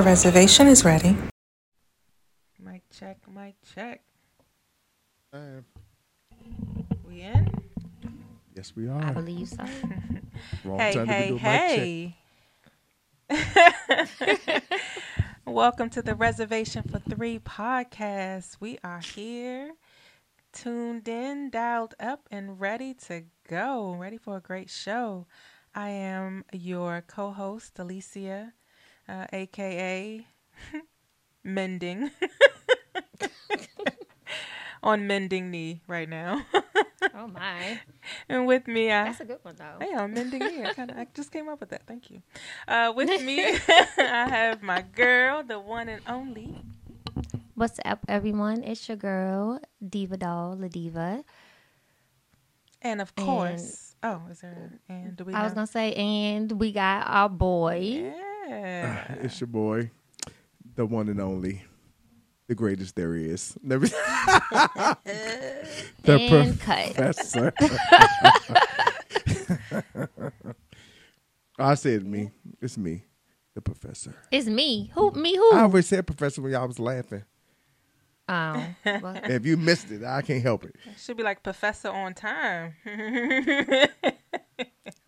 Your reservation is ready. Mic check, mic check. Uh, We in? yes, we are. I believe so. Wrong hey, time to hey, do a mic hey. Welcome to the Reservation for Three podcast. We are here, tuned in, dialed up, and ready to go. Ready for a great show. I am your co host, Alicia, uh, aka Mending. On Mending Knee right now. oh my, and with me, I. that's a good one though. Hey, I'm mending here. I, kinda, I just came up with that. Thank you. Uh, with me, I have my girl, the one and only. What's up, everyone? It's your girl, Diva Doll, La Diva. And of course, oh, is there? And do we? I was gonna say, and we got our boy. Yeah. It's your boy, the one and only, the greatest there is. Never. the And cut. professor. I said me. It's me, the professor. It's me. Who? Me? Who? I always said professor when y'all was laughing. oh, well, if you missed it, I can't help it. Should be like Professor on time.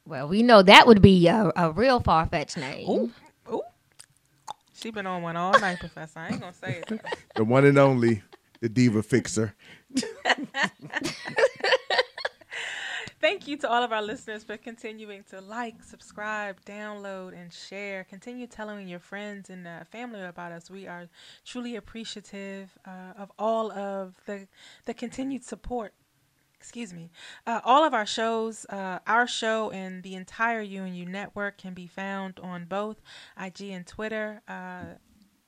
well, we know that would be a, a real far fetched name. Ooh. She been on one all night, Professor. I ain't gonna say it. The one and only, the diva fixer. Thank you to all of our listeners for continuing to like, subscribe, download, and share. Continue telling your friends and uh, family about us. We are truly appreciative uh, of all of the the continued support. Excuse me. Uh, all of our shows, uh, our show and the entire UNU network can be found on both IG and Twitter. Uh,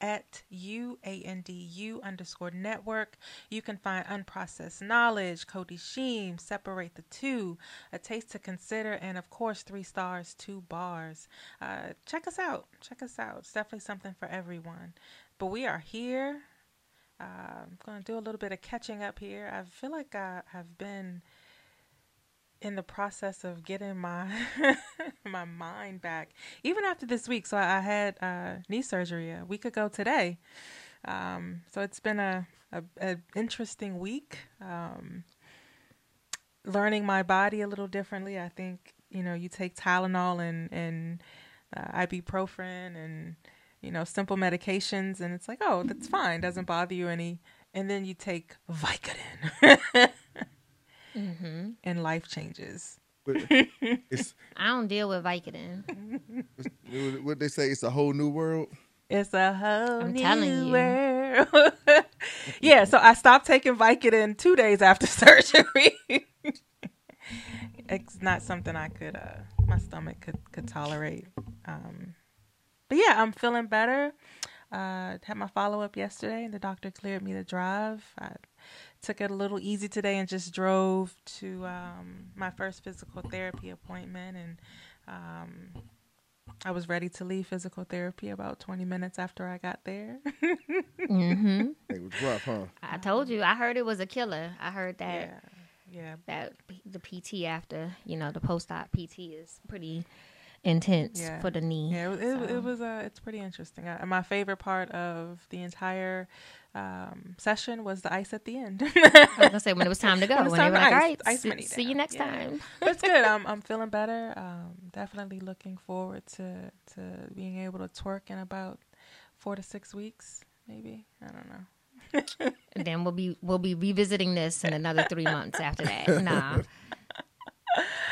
at UANDU underscore network. You can find Unprocessed Knowledge, Cody Sheem, Separate the Two, A Taste to Consider, and of course, Three Stars, Two Bars. Uh, check us out. Check us out. It's definitely something for everyone. But we are here. I'm going to do a little bit of catching up here. I feel like I have been in the process of getting my my mind back even after this week. So i had uh, knee surgery a week ago today. Um, so it's been a, a, a interesting week. Um, learning my body a little differently. I think you know you take tylenol and and uh, ibuprofen and you know simple medications and it's like oh that's fine doesn't bother you any and then you take vicodin hmm and life changes it's I don't deal with Vicodin. what they say. It's a whole new world. It's a whole I'm new telling you. world. yeah, so I stopped taking Vicodin two days after surgery. it's not something I could, uh, my stomach could could tolerate. Um, but yeah, I'm feeling better. Uh, had my follow up yesterday, and the doctor cleared me to drive. I took it a little easy today and just drove to um, my first physical therapy appointment, and um, I was ready to leave physical therapy about 20 minutes after I got there. hmm It was rough, huh? I told you. I heard it was a killer. I heard that yeah, yeah, that the PT after you know the post op PT is pretty intense Yeah. for the knee. yeah. It, it, So- it was uh, it's pretty interesting. Uh, my favorite part of the entire um, session was the ice at the end. I was gonna say when it was time to go. When When, it's they were to like, ice- "All right, ice see, money see you next Yeah. time." That's good. I'm I'm feeling better. Um, definitely looking forward to to being able to twerk in about four to six weeks, maybe. I don't know. And then we'll be we'll be revisiting this in another three months after that. Nah,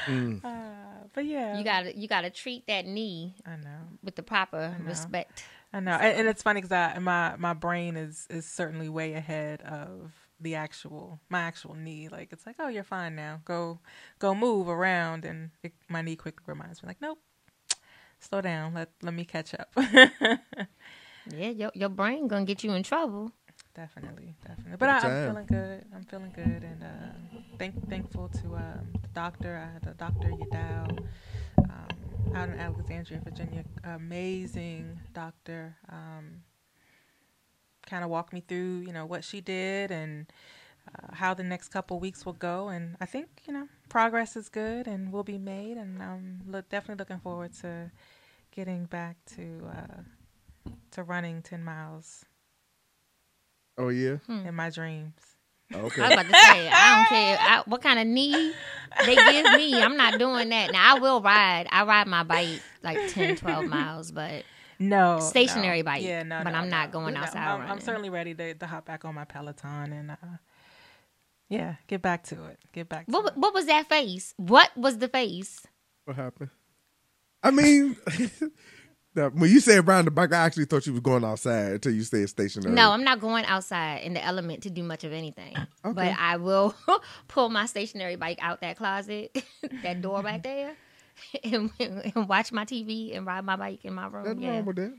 Mm. Uh, but yeah, you gotta you gotta treat that knee I know. with the proper respect. I know, and, and it's funny because my my brain is is certainly way ahead of the actual my actual knee. Like it's like, oh, you're fine now. Go go move around, and it, my knee quickly reminds me, like, nope, slow down. Let let me catch up. Yeah, your your brain gonna get you in trouble. Definitely, definitely. But I, I'm feeling good. I'm feeling good, and uh, thank thankful to um, the doctor. I had a doctor Yadao um, out in Alexandria, Virginia. Amazing doctor. Um, kind of walked me through, you know, what she did and uh, how the next couple weeks will go. And I think, you know, progress is good and will be made. And I'm look, definitely looking forward to getting back to uh, to running ten miles Oh yeah. in my dreams. Okay. I was about to say, I don't care I, what kind of knee they give me. I'm not doing that. Now, I will ride. I ride my bike like 10, 12 miles, but No Stationary no. bike, Yeah, no, but no, I'm not going No, outside I'm, I'm certainly ready to, to hop back on my Peloton and uh, yeah, get back to it. Get back to what it. what was that face? What was the face? What happened? I mean, now, when you said riding the bike, I actually thought you was going outside until you said stationary. No, I'm not going outside in the element to do much of anything. Okay. But I will pull my stationary bike out that closet, that door back there, and, and watch my TV and ride my bike in my room. Nothing Yeah. wrong with that.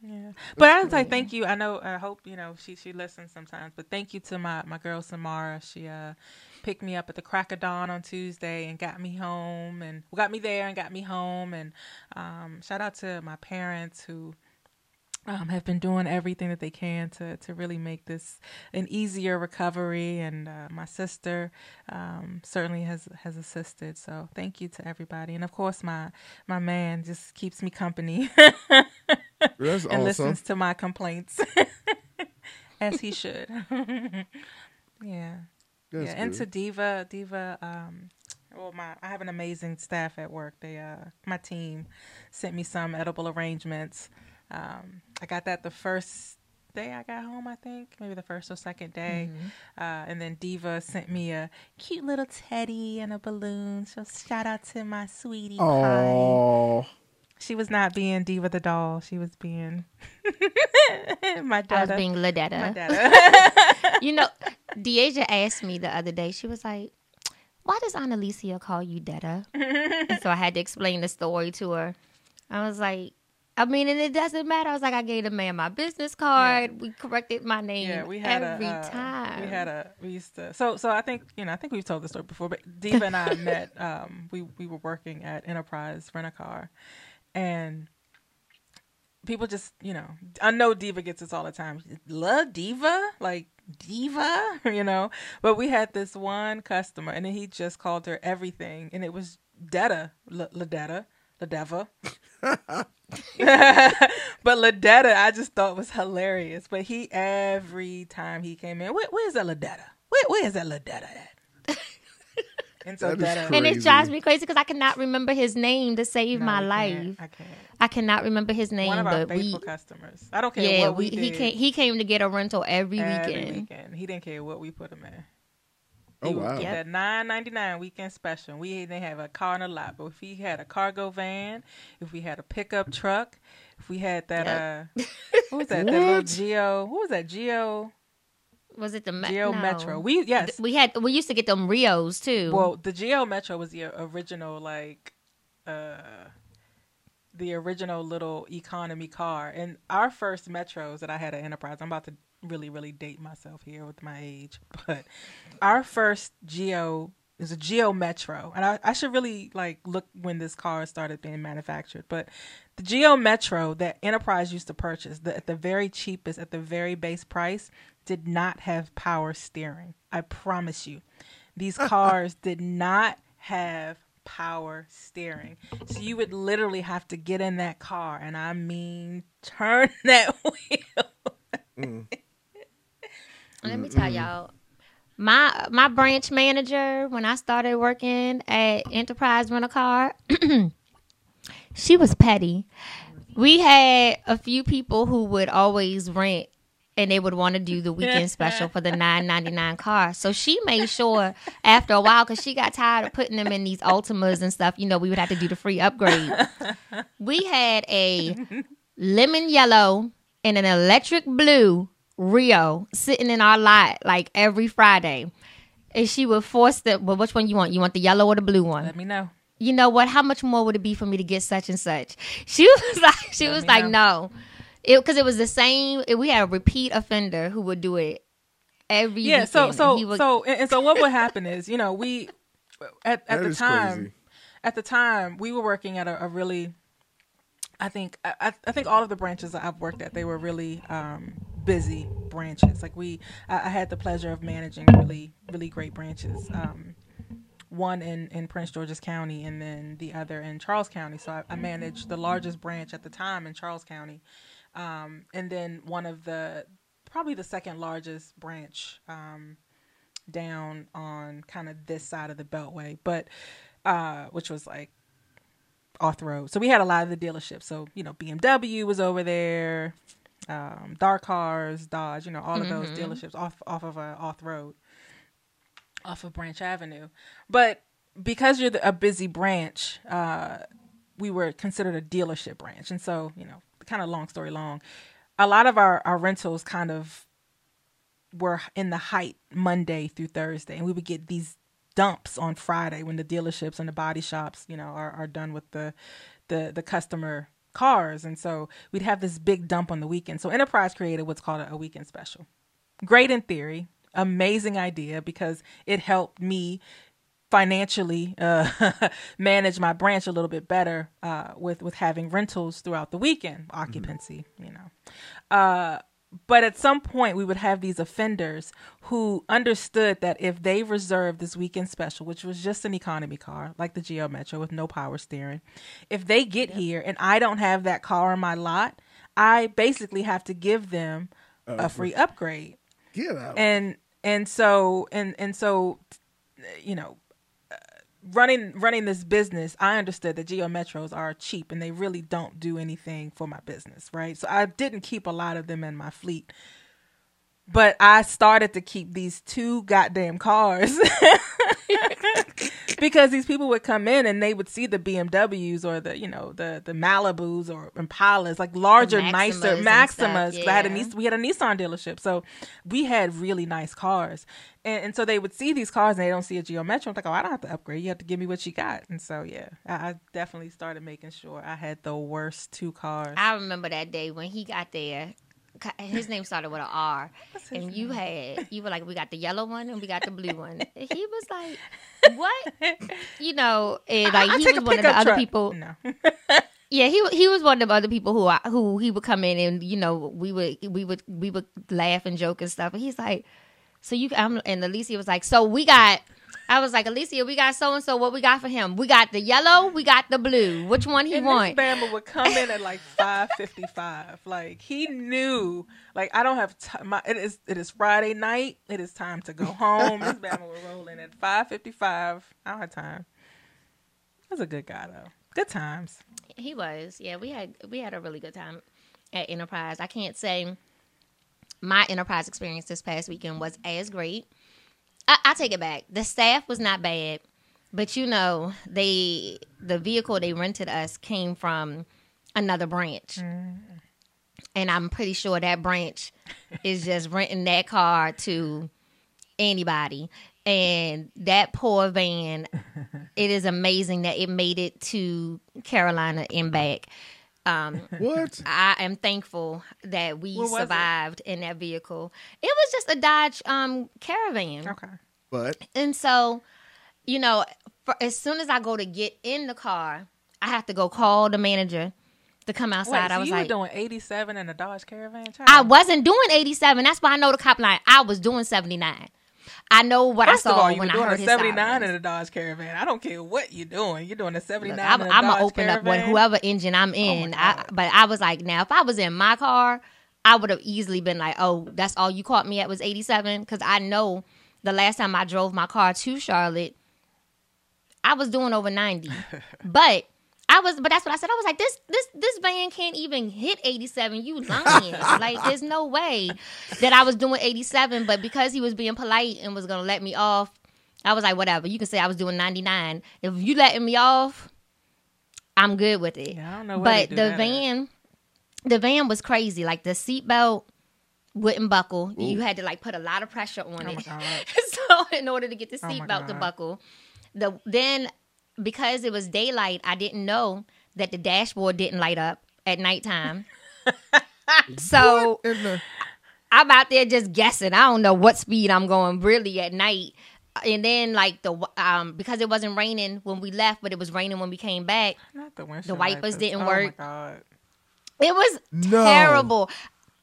Yeah, but I was like, thank you. I know. I hope you know she she listens sometimes. But thank you to my my girl Samara. She uh picked me up at the crack of dawn on Tuesday and got me home and got me there and got me home. And um, shout out to my parents who um, have been doing everything that they can to to really make this an easier recovery. And uh, my sister um, certainly has has assisted. So thank you to everybody. And of course, my my man just keeps me company. That's and awesome. listens to my complaints as he should. yeah. That's yeah. And good. to Diva, Diva, um, well, my I have an amazing staff at work. They, uh, my team, sent me some edible arrangements. Um, I got that the first day I got home. I think maybe the first or second day, uh, and then Diva sent me a cute little teddy and a balloon. So shout out to my sweetie pie. She was not being Diva the doll. She was being my daughter. I was being my Ladetta. you know, Deasia asked me the other day, she was like, Why does Aunt Alicia call you Detta? and so I had to explain the story to her. I was like, I mean, and it doesn't matter. I was like, I gave the man my business card. We corrected my name yeah, we had every a uh, time. we had a we used to so so I think you know I think we've told the story before, but Diva and I met. Um, we we were working at Enterprise Rent a Car, and people just you know I know Diva gets this all the time. Love Diva like Diva, you know. But we had this one customer, and he just called her everything, and it was Detta, La Detta, La Deva. but Ladetta, I just thought was hilarious. But he every time he came in, where, where's that Ladetta? Where, where is that Ladetta at? And so That is Detta, crazy. and it drives me crazy because I cannot remember his name to save No, my life. can't. I can't. I cannot remember his name, One of our but we, faithful customers. I don't care yeah, what we, we, he came he came to get a rental every, every weekend. weekend. He didn't care what we put him in. Oh, He would wow. get Yep. That nine ninety nine weekend special. We didn't have a car in a lot, but if he had a cargo van, if we had a pickup truck, if we had that uh, what was that? That little Geo. What was that? Geo Was it the Me- Geo no. Metro. We yes. We had we used to get them Rios too. Well, the Geo Metro was the original, like, uh, the original little economy car. And our first Metros that I had at Enterprise, I'm about to really, really date myself here with my age, but our first Geo is a Geo Metro, and I, I should really like look when this car started being manufactured. But the Geo Metro that Enterprise used to purchase, the, at the very cheapest, at the very base price, did not have power steering. I promise you, these cars did not have power steering. So you would literally have to get in that car, and I mean turn that wheel. Let me tell y'all, my my branch manager when I started working at Enterprise Rental Car, she was petty. We had a few people who would always rent and they would want to do the weekend special for the nine ninety nine car. So she made sure after a while, because she got tired of putting them in these Altimas and stuff, you know, we would have to do the free upgrade. we had a lemon yellow and an electric blue Rio sitting in our lot like every Friday. And she would force the well, which one you want? You want the yellow or the blue one? Let me know. you know what? How much more would it be for me to get such and such? She was like, she Let was like, know. no, it because it was the same. We had a repeat offender who would do it every yeah so weekend, so and would- so and, and so what would happen is you know we at, at That the time crazy. at the time we were working at a, a really i think I, I think all of the branches that i've worked at they were really um busy branches like we I, I had the pleasure of managing really really great branches um one in, in Prince George's County and then the other in Charles County. So I, I managed the largest branch at the time in Charles County. Um, and then one of the probably the second largest branch um, down on kind of this side of the Beltway, but uh, which was like Auth Road. So we had a lot of the dealerships. So you know, BMW was over there, um, DARCARS, Dodge, you know, all of those dealerships off off of uh, Auth Road, off of Branch Avenue. But because you're the, a busy branch, uh, we were considered a dealership branch, and so you know, kind of long story long, a lot of our our rentals kind of were in the height Monday through Thursday, and we would get these dumps on Friday when the dealerships and the body shops, you know, are, are done with the the the customer cars, and so we'd have this big dump on the weekend. So Enterprise created what's called a, a weekend special. Great in theory, amazing idea because it helped me financially uh, manage my branch a little bit better uh, with with having rentals throughout the weekend occupancy you know. Uh, but at some point we would have these offenders who understood that if they reserved this weekend special which was just an economy car like the geo metro with no power steering if they get here and i don't have that car on my lot i basically have to give them a free upgrade. Get out. and and so and and so you know uh, running running this business i understood that geo metros are cheap and they really don't do anything for my business right? So i didn't keep a lot of them in my fleet. But i started to keep these two goddamn cars because these people would come in and they would see the BMWs or the you know the the Malibus or Impalas like larger Maximas nicer Maximas. stuff, 'cause I had a yeah. Nis- we had a Nissan dealership so we had really nice cars. And, and so they would see these cars and they don't see a Geo Metro I'm like oh I don't have to upgrade. You have to give me what you got. And so yeah I, I definitely started making sure I had the worst two cars. I remember that day when he got there. His name started with an R, and you had you were like, we got the yellow one and we got the blue one. And he was like, what? You know, and like I, I he was one of the other truck. people. no Yeah, he he was one of the other people who I, who he would come in and you know we would we would we would laugh and joke and stuff. And he's like, so you I'm, and Alicia was like, so we got. I was like, Alicia, we got so and so. What we got for him? We got the yellow. We got the blue. Which one he and want? this Bama would come in at like five fifty five. Like he knew, like I don't have time. It is it is Friday night. It is time to go home. this Bama would roll in at five fifty five. I don't have time. That's a good guy though. Good times. He was. Yeah, we had we had a really good time at Enterprise. I can't say my Enterprise experience this past weekend was as great. I, I take it back. The staff was not bad, but you know they the vehicle they rented us came from another branch, mm-hmm. and I'm pretty sure that branch is just renting that car to anybody. And that poor van, it is amazing that it made it to Carolina and back. Um, what? I am thankful that we What was it? survived in that vehicle. It was just a Dodge um, Caravan. Okay. But And so, you know, for, as soon as I go to get in the car, I have to go call the manager to come Wait, outside. so I was you like, were doing eighty seven in a Dodge Caravan? I wasn't doing 87. That's why I know the cop line. I was doing 79. I know what First I of saw all, you when were I doing heard a his seventy nine sirens. in a Dodge Caravan. I don't care what you're doing. You're doing a 79 Look. I'm, I'm gonna open up with whoever engine I'm oh in. I, but I was like, now if I was in my car, I would have easily been like, oh, that's all you caught me at was 87, because I know the last time I drove my car to Charlotte, I was doing over 90. but I was, but that's what I said. I was like, this, this, this van can't even hit 87. You lying? like, there's no way that I was doing 87. But because he was being polite and was gonna let me off, I was like, whatever. You can say I was doing 99. If you letting me off, I'm good with it. Yeah, I don't know where they but do the that at. van, the van was crazy. Like the seatbelt wouldn't buckle. You had to like put a lot of pressure on Oh my it. God. so in order to get the Oh my seatbelt to buckle, the then because it was daylight, I didn't know that the dashboard didn't light up at nighttime. so the I'm out there just guessing. I don't know what speed I'm going really at night. And then like the um because it wasn't raining when we left, but it was raining when we came back. Not the windshield wipers didn't oh work. My God. It was No. terrible.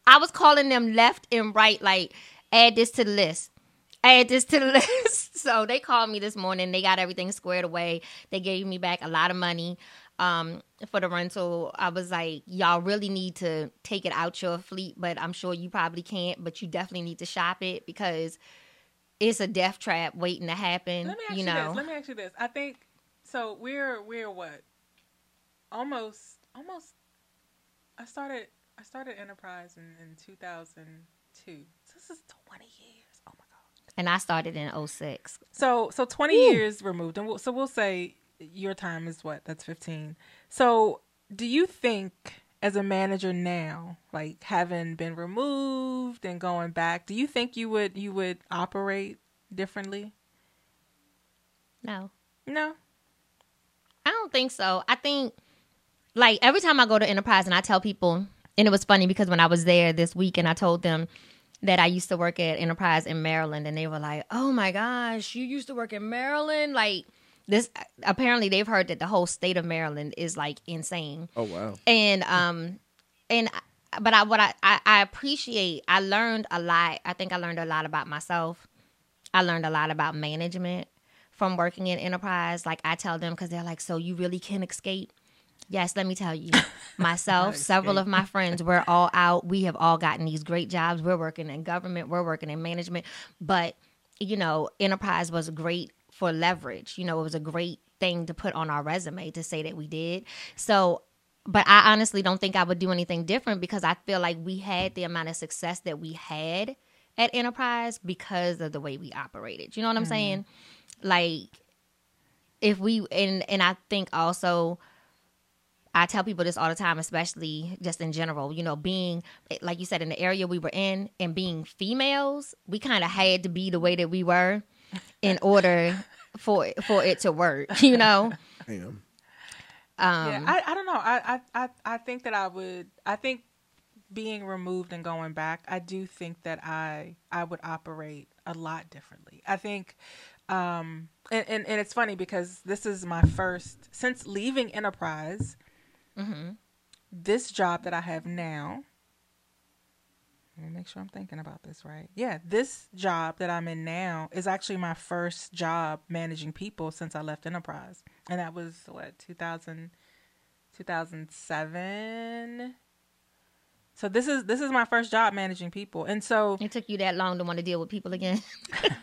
I was calling them left and right, like add this to the list. Add this to the list. so they called me this morning. They got everything squared away. They gave me back a lot of money. um, for the rental. I was like, y'all really need to take it out your fleet, but I'm sure you probably can't. But you definitely need to shop it because it's a death trap waiting to happen. Let me ask you you, know, this. Let me ask you this. I think so. We're we're what? Almost almost. I started I started Enterprise in, in 2002. So this is 20 years. And I started in 06. So so 20 years removed, and we'll, so we'll say your time is what? That's 15. So do you think? As a manager now, like having been removed and going back, do you think you would you would operate differently? No. No. I don't think so. I think like every time I go to Enterprise and I tell people, and it was funny because when I was there this week and I told them that I used to work at Enterprise in Maryland, and they were like, "Oh my gosh, you used to work in Maryland!" Like this. Apparently, they've heard that the whole state of Maryland is like insane, Oh wow. and um, and but I what I, I I appreciate. I learned a lot. I think I learned a lot about myself. I learned a lot about management from working in enterprise. Like I tell them because they're like, so you really can escape. Yes, let me tell you, myself, several of my friends, we're all out. We have all gotten these great jobs. We're working in government, we're working in management, but you know, enterprise was great for leverage. You know, it was a great thing to put on our resume to say that we did. So, but I honestly don't think I would do anything different because I feel like we had the amount of success that we had at enterprise because of the way we operated. You know what I'm saying? Like if we and and I think also I tell people this all the time, especially just in general, you know, being like you said in the area we were in and being females, we kind of had to be the way that we were in order for for it to work, you know. Damn. Um yeah, I, I don't know. I, I, I, I think that I would. I think being removed and going back, I do think that I I would operate a lot differently. I think, um, and and, and it's funny because this is my first since leaving Enterprise. Mm-hmm. This job that I have now. Let me make sure I'm thinking about this right. Yeah, this job that I'm in now is actually my first job managing people since I left Enterprise. And that was what, 2000 2007. So this is this is my first job managing people. And so it took you that long to want to deal with people again.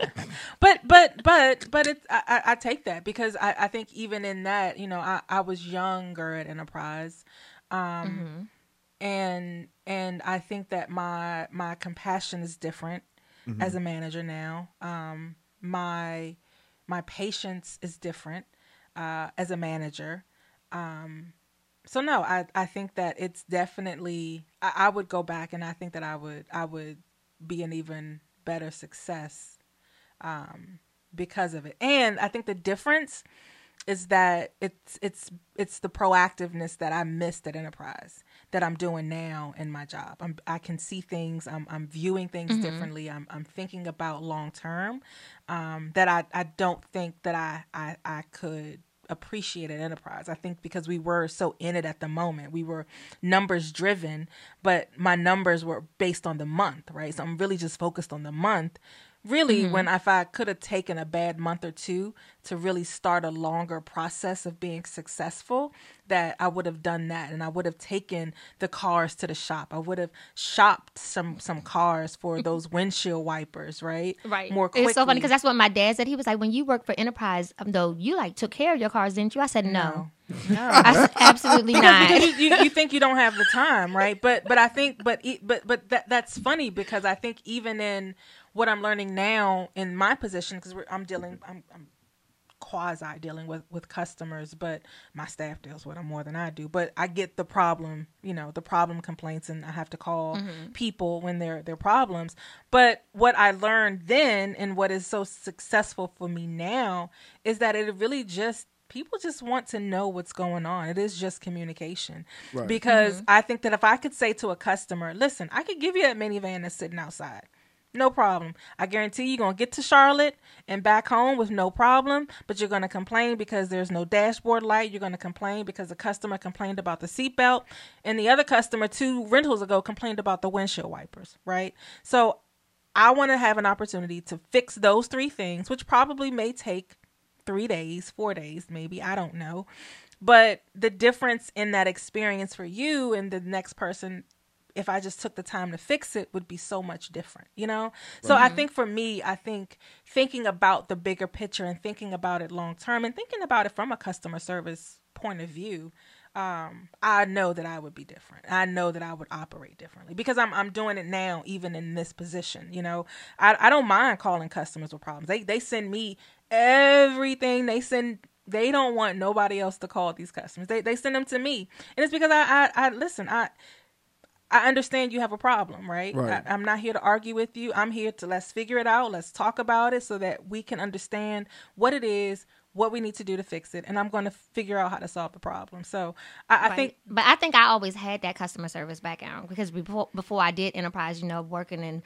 but but but but it's I, I- I take that because I, I think even in that you know I, I was younger at enterprise. Um and and i think that my my compassion is different as a manager now. Um my my patience is different uh as a manager. Um so no i i think that it's definitely I, I would go back and i think that i would i would be an even better success um, because of it. And I think the difference is that it's it's it's the proactiveness that I missed at Enterprise that I'm doing now in my job. I'm I can see things. I'm I'm viewing things differently. I'm I'm thinking about long term um, that I I don't think that I I I could appreciate at enterprise. I think because we were so in it at the moment we were numbers driven but my numbers were based on the month right? So i'm really just focused on the month really when if i could have taken a bad month or two to really start a longer process of being successful that i would have done that and i would have taken the cars to the shop i would have shopped some some cars for those windshield wipers right Right. more quickly It's so funny because that's what my dad said. He was like, "When you worked for Enterprise, um, though, you like took care of your cars, didn't you?" I said, "No, no I said, absolutely not." because you, you, you think you don't have the time, right? But but I think but but but that that's funny because I think even in what I'm learning now in my position because I'm dealing I'm, I'm quasi dealing with with customers, but my staff deals with them more than I do. But I get the problem, you know, the problem complaints, and I have to call mm-hmm. people when they're they're problems. But what I learned then, and what is so successful for me now, is that it really just people just want to know what's going on. It is just communication. Right. Because mm-hmm. I think that if I could say to a customer, listen, I could give you that minivan that's sitting outside. No problem. I guarantee you're going to get to Charlotte and back home with no problem, but you're going to complain because there's no dashboard light. You're going to complain because the customer complained about the seatbelt, and the other customer two rentals ago complained about the windshield wipers, right? So I want to have an opportunity to fix those three things, which probably may take three days, four days, maybe. I don't know. but the difference in that experience for you and the next person if I just took the time to fix it would be so much different, you know? So I think for me, I think thinking about the bigger picture and thinking about it long term and thinking about it from a customer service point of view, um, I know that I would be different. I know that I would operate differently because I'm I'm doing it now, even in this position. You know, I I don't mind calling customers with problems. They they send me everything. They send. They don't want nobody else to call these customers. They they send them to me, and it's because I I, I listen. I I understand you have a problem, right? Right. I, I'm not here to argue with you. I'm here to let's figure it out. Let's talk about it so that we can understand what it is, what we need to do to fix it, and I'm going to figure out how to solve the problem. So I, I think but I think I always had that customer service background because before before I did enterprise, you know, working in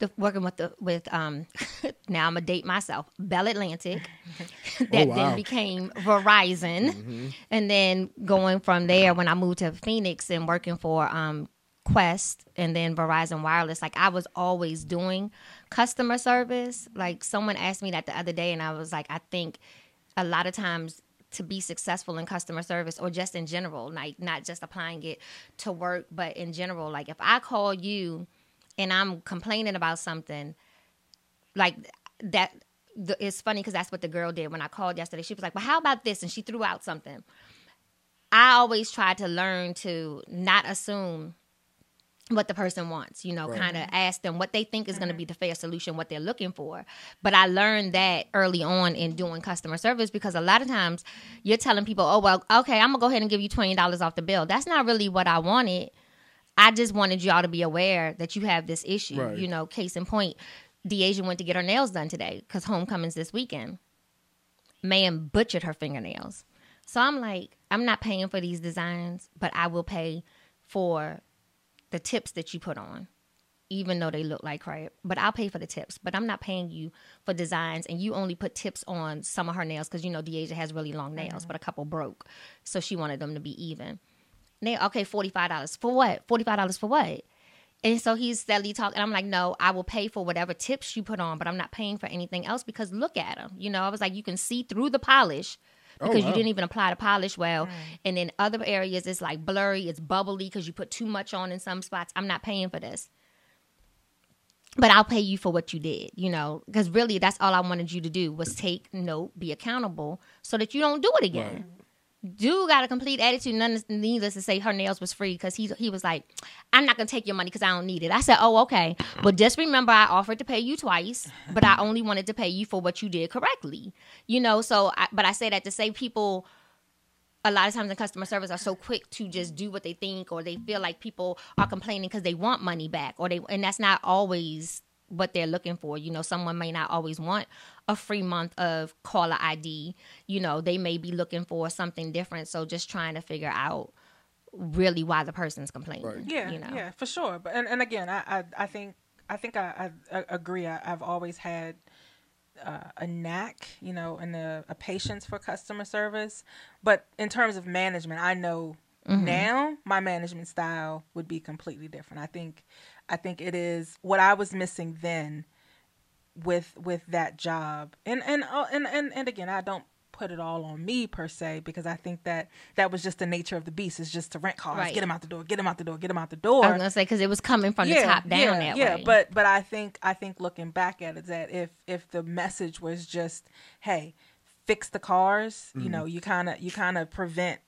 the working with the with um now I'm gonna date myself Bell Atlantic that Oh, wow. then became Verizon, and then going from there when I moved to Phoenix and working for um Qwest and then Verizon Wireless, like I was always doing customer service. Like someone asked me that the other day, and I was like, I think a lot of times to be successful in customer service or just in general, like not just applying it to work, but in general, like if I call you and I'm complaining about something, like that. It's funny because that's what the girl did when I called yesterday. She was like, "Well, how about this?" and she threw out something. I always try to learn to not assume what the person wants, you know, Right. kind of mm-hmm. ask them what they think is going to mm-hmm. be the fair solution, what they're looking for. But I learned that early on in doing customer service because a lot of times you're telling people, oh, well, okay, I'm going to go ahead and give you $20 off the bill. That's not really what I wanted. I just wanted y'all to be aware that you have this issue. Right. You know, case in point, Deasia went to get her nails done today because homecoming's this weekend. Man butchered her fingernails. So I'm like, I'm not paying for these designs, but I will pay for the tips that you put on, even though they look like crap. But I'll pay for the tips. But I'm not paying you for designs, and you only put tips on some of her nails because you know Deasia has really long nails, but a couple broke, so she wanted them to be even. They okay, forty five dollars for what? Forty five dollars for what? And so he's steadily talking. I'm like, no, I will pay for whatever tips you put on, but I'm not paying for anything else because look at them. You know, I was like, you can see through the polish Oh, because wow. you didn't even apply the polish well. And in other areas, it's like blurry, it's bubbly because you put too much on in some spots. I'm not paying for this. But I'll pay you for what you did, you know, because really that's all I wanted you to do was take note, be accountable so that you don't do it again. Dude got a complete attitude. None needless to say, her nails was free because he he was like, "I'm not gonna take your money because I don't need it." I said, "Oh, okay, but just remember, I offered to pay you twice, but I only wanted to pay you for what you did correctly." You know, so I, but I say that to say people a lot of times in customer service are so quick to just do what they think or they feel like people are complaining because they want money back or they and that's not always what they're looking for you know someone may not always want a free month of caller id you know they may be looking for something different so just trying to figure out really why the person's complaining Right. Yeah, you know yeah, for sure. But and, and again, I, I I think I think I, I, I agree. I, I've always had uh, a knack, you know, and a, a patience for customer service. But in terms of management, I know Mm-hmm. now my management style would be completely different. I think I think it is what I was missing then with with that job. And and uh, and and, and again, I don't put it all on me per se because I think that that was just the nature of the beast. Is just to rent cars, Right. get them out the door, get them out the door, get them out the door. i was gonna say because it was coming from the top down yeah, that yeah. way But but I think I think looking back at it that if if the message was just hey fix the cars, Mm-hmm. you know, you kind of you kind of prevent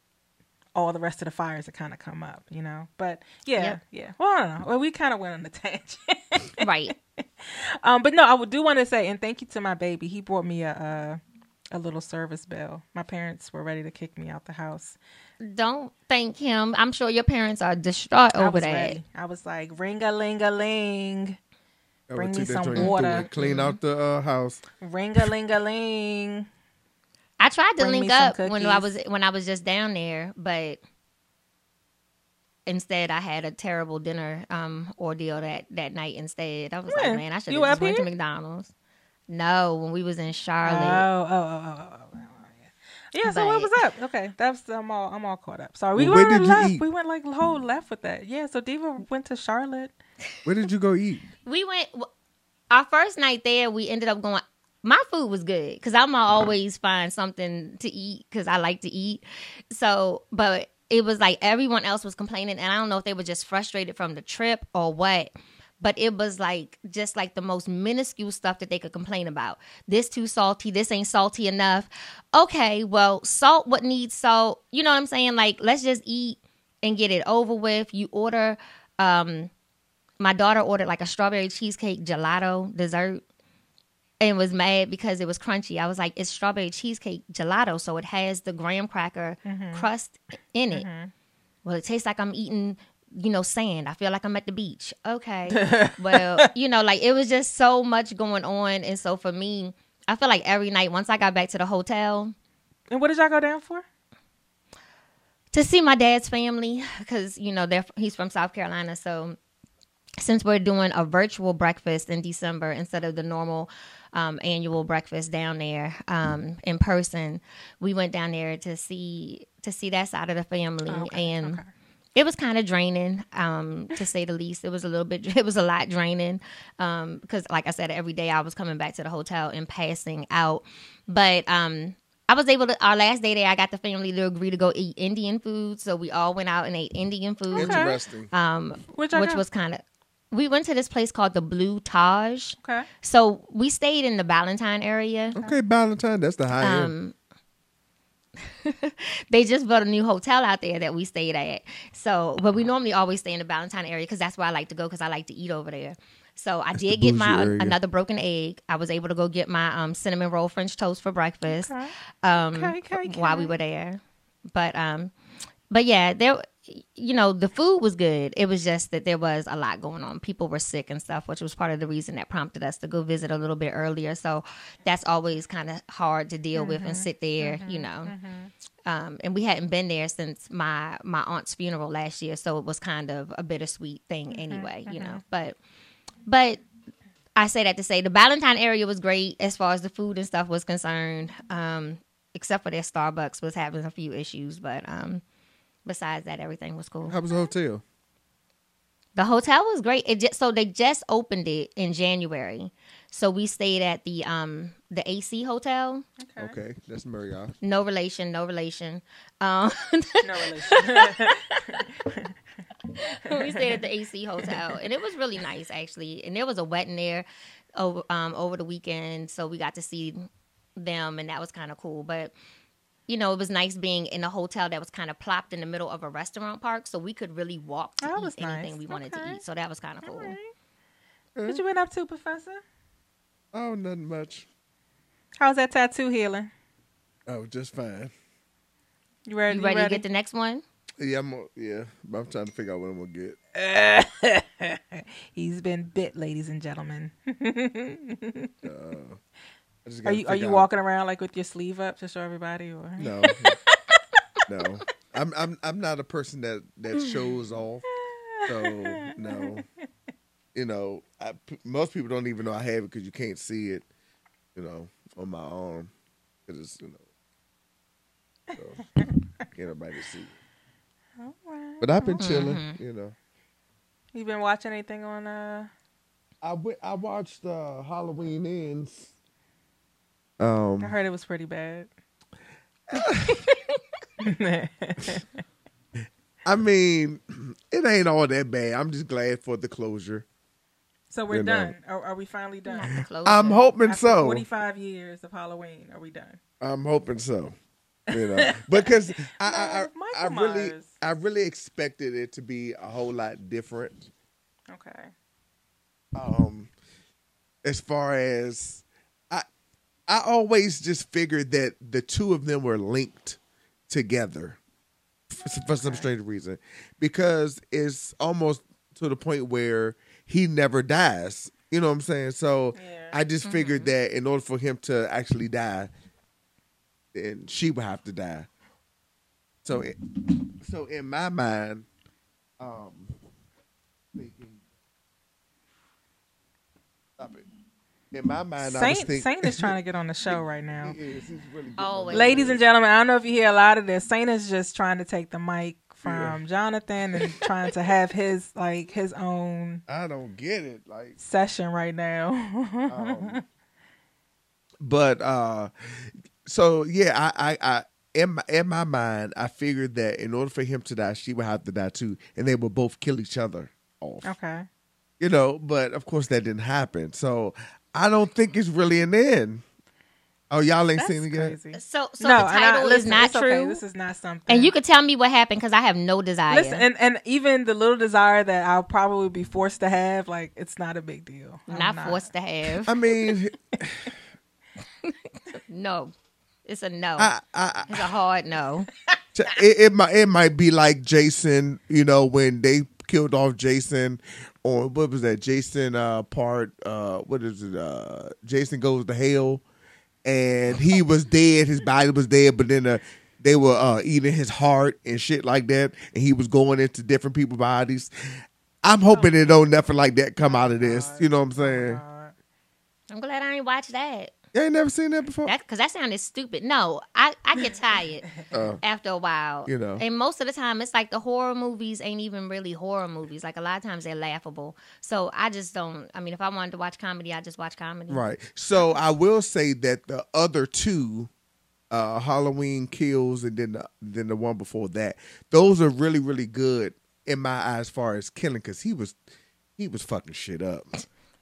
all the rest of the fires that kind of come up, you know. But yeah, Yep. yeah. Well, I don't know. Well, we kind of went on the tangent. right um, but no, I would do want to say and thank you to my baby. He brought me a. a a little service bell. My parents were ready to kick me out the house. don't thank him i'm sure your parents are distraught I over was that ready. I was like, ring a ling a ling. Bring me some water. Clean out the uh, house. Ring a ling a ling. I tried to link up when I was when I was just down there, but instead I had a terrible dinner um ordeal that that night. Instead, I was When? like, man, I should have up just went to? McDonald's. No, when we was in Oh, Charlotte. oh, oh, oh, oh, oh, oh, yeah. Yeah, so what was up? Okay, that's I'm all I'm all caught up. Sorry, we Well, went left. eat? We went like whole left with that. Yeah, so Diva went to Charlotte. Where did you go eat? We went our first night there. We ended up going my food was good because I'm always find something to eat because I like to eat. So, but it was like everyone else was complaining, and I don't know if they were just frustrated from the trip or what. But it was like just like the most minuscule stuff that they could complain about. This too salty. This ain't salty enough. Okay, well, salt what needs salt. You know what I'm saying? Like, let's just eat and get it over with. You order. Um, my daughter ordered like a strawberry cheesecake gelato dessert and was mad because it was crunchy. I was like, it's strawberry cheesecake gelato, so it has the graham cracker mm-hmm. crust in it. Mm-hmm. Well, it tastes like I'm eating, you know, sand. I feel like I'm at the beach. Okay. well, you know, like it was just so much going on. And so for me, I feel like every night, once I got back to the hotel, And what did y'all go down for? to see my dad's family because you know they're he's from South Carolina. So since we're doing a virtual breakfast in December instead of the normal um, annual breakfast down there um, in person, we went down there to see to see that side of the family and. okay. It was kind of draining, um, to say the least. It was a little bit, it was a lot draining, um, because, like I said, every day I was coming back to the hotel and passing out. But um, I was able to. Our last day there, I got the family to agree to go eat Indian food, so we all went out and ate Indian food, Interesting. um, Where'd which was kind of. We went to this place called the Blue Taj. Okay. So we stayed in the Ballantyne area. Okay, Valentine. That's the high end. Um, they just built a new hotel out there that we stayed at. So, but we normally always stay in the Ballantyne area because that's where I like to go because I like to eat over there. So I did get my area. another broken egg. I was able to go get my um, cinnamon roll French toast for breakfast Okay. um, Okay, okay, while we were there. But um, but yeah, there. You know, the food was good. It was just that there was a lot going on. People were sick and stuff, which was part of the reason that prompted us to go visit a little bit earlier. So that's always kind of hard to deal with Mm-hmm. and sit there, you know. Um, and we hadn't been there since my my aunt's funeral last year, so it was kind of a bittersweet thing Mm-hmm, anyway, you know. But but I say that to say the Ballantyne area was great as far as the food and stuff was concerned. Um, except for their Starbucks was having a few issues, but um, besides that, everything was cool. How was the hotel? The hotel was great. It just so they just opened it in January, so we stayed at the um the AC hotel. Okay. Okay, that's Marriott. No relation, no relation. Um, No relation. we stayed at the AC hotel, and it was really nice actually. And there was a wedding there over um, over the weekend, so we got to see them, and that was kind of cool. But you know, it was nice being in a hotel that was kind of plopped in the middle of a restaurant park, so we could really walk to that eat anything nice. we wanted Okay. to eat. So that was kind of cool. All right. Mm. What you been up to, Professor? Oh, nothing much. How's that tattoo healing? Oh, just fine. You ready? You ready, to get the next one? Yeah, I'm. Yeah, but I'm trying to figure out what I'm gonna get. He's been bit, ladies and gentlemen. I just uh, Are you are you out- walking around like with your sleeve up to show everybody, or No, no. I'm I'm I'm not a person that that shows off. So no, you know, I, most people don't even know I have it because you can't see it, you know, on my arm because it's you know, so can't nobody see. It. All right. But I've been chilling, Mm-hmm. you know. You been watching anything on uh? I went, I watched uh, Halloween ends. I Um, heard it was pretty bad. I mean, it ain't all that bad. I'm just glad for the closure. so we're You done. Are, are we finally done? I'm hoping After so. 45 years of Halloween, are we done? I'm hoping so. You know, because I, I, I, I really, Myers. I really expected it to be a whole lot different. Okay. Um, as far as I, I always just figured that the two of them were linked together for, for some strange reason, because it's almost to the point where he never dies. You know what I'm saying? So Yeah. I just figured that in order for him to actually die, then she would have to die. So, it, so in my mind, um, thinking, stop it. In my mind, I was Saint thinking, Saint is trying to get on the show right now. He is. He's really Always. Ladies and gentlemen, I don't know if you hear a lot of this. Saint is just trying to take the mic from Jonathan and trying to have his like his own I don't get it. Like, session right now. um, but uh, so yeah, I, I, I in my, in my mind, I figured that in order for him to die, she would have to die too, and they would both kill each other off. Okay. You know, but of course that didn't happen. So I don't think it's really an end. Oh, y'all ain't That's seen it yet. crazy. So, so no, the and I- title is not it's okay. true. This is not something. and you could tell me what happened because I have no desire. listen, and, and even the little desire that I'll probably be forced to have, like it's not a big deal. I'm not, forced to have. I mean, no, it's a no. I, I, it's a hard no. it, it might it might be like Jason, you know, when they killed off Jason, or what was that? Jason uh part uh what is it? Uh Jason goes to hell, and he was dead. His body was dead, but then uh, they were uh eating his heart and shit like that, and he was going into different people's bodies. I'm hoping it don't nothing like that come out of this. You know what I'm saying? Uh, I'm glad I ain't watched that. You ain't never seen that before. That because that sounded stupid. No, I I get tired Uh, after a while. You know. and most of the time it's like the horror movies ain't even really horror movies. Like a lot of times they're laughable. So I just don't. I mean, if I wanted to watch comedy, I just watch comedy. Right. So I will say that the other two, uh, Halloween Kills, and then the, then the one before that, those are really really good in my eyes, as far as killing, because he was he was fucking shit up.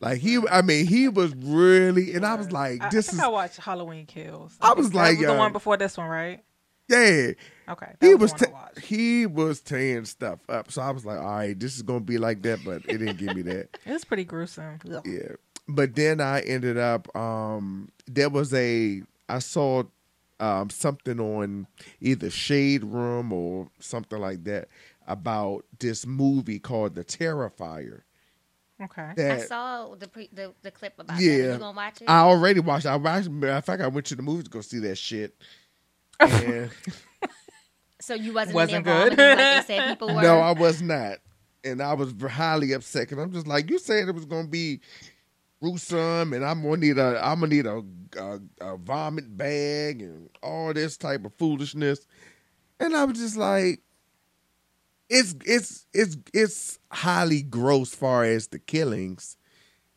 Like he, I mean, he was really, and I was like, this I think is, I watched Halloween Kills. I was think that like, the uh, one before this one, right? yeah. Okay, He was, was the I watched. he was tearing stuff up, so I was like, all right, this is gonna be like that, but it didn't give me that. It was pretty gruesome. Ugh. Yeah. But then I ended up um there was a I saw um something on either Shade Room or something like that about this movie called The Terrifier. Okay. I saw the pre, the, the clip about that. Yeah. Are you gonna watch it? I already watched. I watched. Matter of fact, I went to the movies to go see that shit. And so you wasn't, Wasn't good. like they said people were. no, I was not, and I was highly upset because I'm just like you said it was gonna be gruesome, and I'm gonna need a I'm gonna need a, a a vomit bag and all this type of foolishness, and I was just like, it's it's it's it's highly gross far as the killings,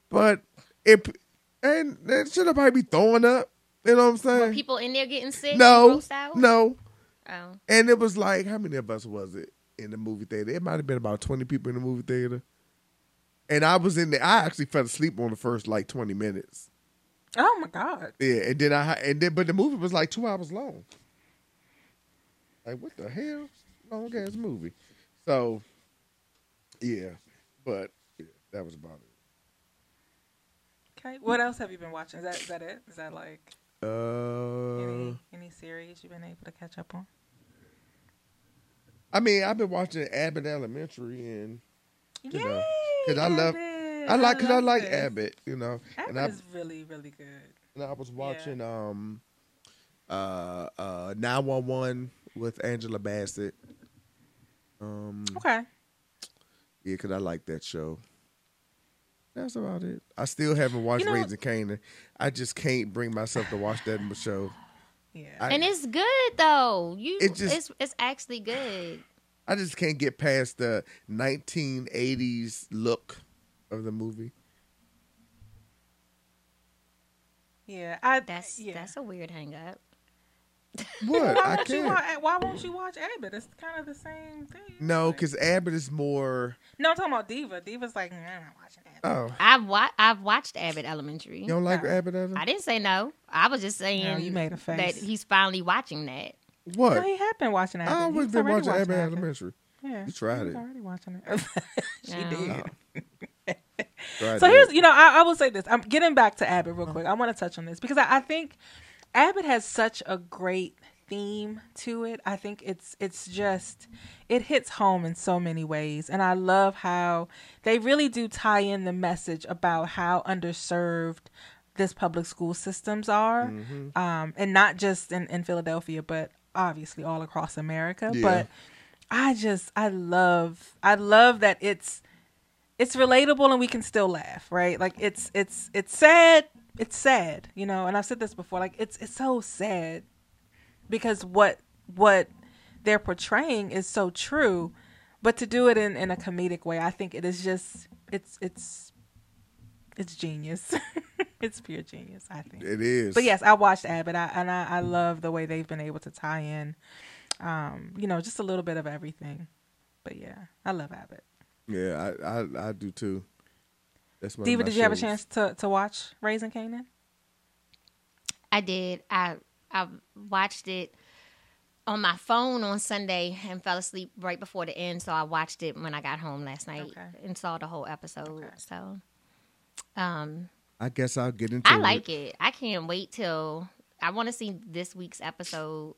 but it and that should have probably be throwing up. You know what I'm saying? Were people in there getting sick? no, out? no. Oh. And it was like, how many of us was it in the movie theater? It might have been about 20 people in the movie theater. And I was in there. I actually fell asleep on the first like 20 minutes. Oh my god. Yeah, and then I and then but the movie was like two hours long. Like what the hell? Long ass movie. So yeah, but yeah, that was about it. Okay. What else have you been watching? Is that is that it? Is that like Uh, any any series you've been able to catch up on? I mean, I've been watching Abbott Elementary, and You know, 'cause I love- I like because I, love like this. Abbott, you know. Abbott and I is really really good. and I was watching um uh uh 911 with Angela Bassett. Um Okay. yeah, cuz I like that show. That's about it. I still haven't watched You know- Raising Kanan. I just can't bring myself to watch that show. Yeah. I- And it's good though. You, It just- it's it's actually good. I just can't get past the 1980s look of the movie. yeah. I That's yeah. that's a weird hang up. What? why I won't you can't. watch? Why won't you watch Abbott? It's kind of the same thing. No, Like- because Abbott is more. no, I'm talking about Diva. Diva's like, "Mm, I'm not watching Abbott. Oh, I've wa- I've watched Abbott Elementary. you don't like No. Abbott? Adam? I didn't say no. I was just saying No, you made a that he's finally watching that. What? No, he had been watching Abbott. I He always been already watching Abbott Abbott. Elementary. Yeah, You tried he it. already watching it. she No. did. Tried So that. here's, you know, I, I will say this. I'm getting back to Abbott real quick. I want to touch on this because I, I think Abbott has such a great theme to it. I think it's it's just it hits home in so many ways, and I love how they really do tie in the message about how underserved this public school systems are, Mm-hmm. um, and not just in, in Philadelphia, but obviously all across America. Yeah. But I just I love I love that it's it's relatable and we can still laugh, right? Like it's it's it's sad. It's sad, you know, and I've said this before. Like it's it's so sad because what what they're portraying is so true, but to do it in in a comedic way, I think it is just it's it's it's genius. it's pure genius, I think. It is. But yes, I watched Abbott, I, and I, I love the way they've been able to tie in, um, you know, just a little bit of everything. But yeah, I love Abbott. Yeah, I I, I do too. That's one of Diva, my did you have a chance to, to watch Raising Kanan? I did. I I watched it on my phone on Sunday and fell asleep right before the end. So I watched it when I got home last night Okay. and saw the whole episode. Okay. So, um, I guess I'll get into I it. like it. I can't wait till I want to see this week's episode.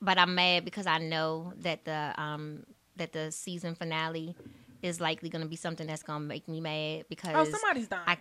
But I'm mad because I know that the um that the season finale is likely going to be something that's going to make me mad because Oh, somebody's dying. I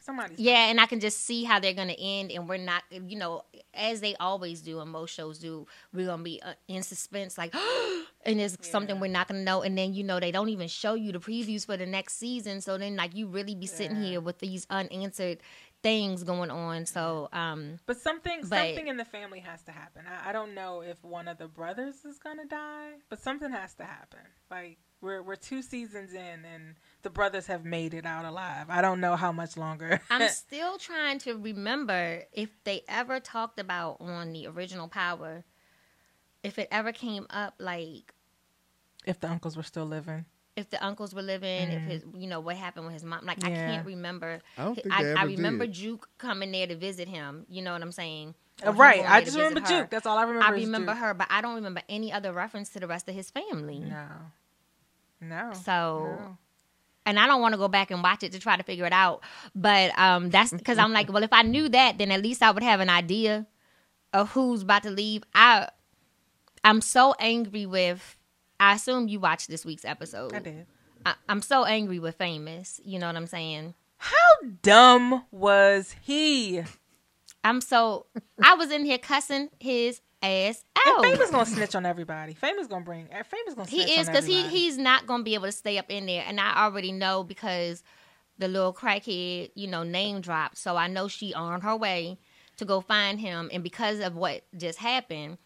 somebody's yeah, and I can just see how they're going to end, and we're not, you know, as they always do and most shows do, we're going to be uh, in suspense, like, and there's something we're not going to know, and then you know they don't even show you the previews for the next season, so then like you really be sitting Yeah. here with these unanswered things going on. So, um, But something But- something in the family has to happen. I, I don't know if one of the brothers is gonna die, but something has to happen. Like we're we're two seasons in and the brothers have made it out alive. I don't know how much longer. I'm still trying to remember if they ever talked about on the original Power, if it ever came up like if the uncles were still living. if the uncles were living, if his, you know, what happened with his mom. Like I Mm-hmm. Can't remember. I don't think I, they I remember did. Juke coming there to visit him. You know what I'm saying? Uh, Or right. I just remember her. Juke. That's all I remember. I remember Juke. her, but I don't remember any other reference to the rest of his family. No. No. So, no. and I don't want to go back and watch it to try to figure it out. But um, that's because I'm like, well, if I knew that, then at least I would have an idea of who's about to leave. I, I'm so angry with. I assume you watched this week's episode. I did. I, I'm so angry with Famous. You know what I'm saying? How dumb was he? I'm so. I was in here cussing his ass out. Famous gonna snitch on everybody. Famous gonna bring. uh, Famous gonna. He is because he he's not gonna be able to stay up in there, and I already know because the little crackhead, you know, name dropped. So I know she on her way to go find him, and because of what just happened,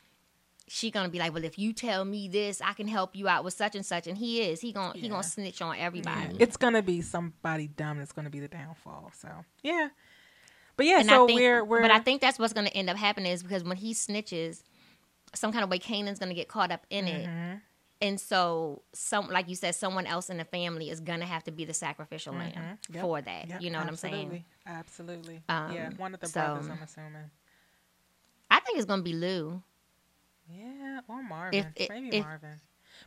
she gonna be like, "Well, if you tell me this, I can help you out with such and such." And he is. He gonna he gonna snitch on everybody. It's gonna be somebody dumb that's gonna be the downfall. So yeah, but yeah. And so I think, we're we're. but I think that's what's gonna end up happening is because when he snitches, some kind of way Kanan's gonna get caught up in it. Mhm. And so, some like you said, someone else in the family is gonna have to be the sacrificial lamb Mhm. Yep. for that. Yep, you know what I'm saying? absolutely, Absolutely. Um, yeah, one of the so- brothers. I'm assuming. I think it's gonna be Lou. Yeah, or Marvin. If- maybe if- Marvin,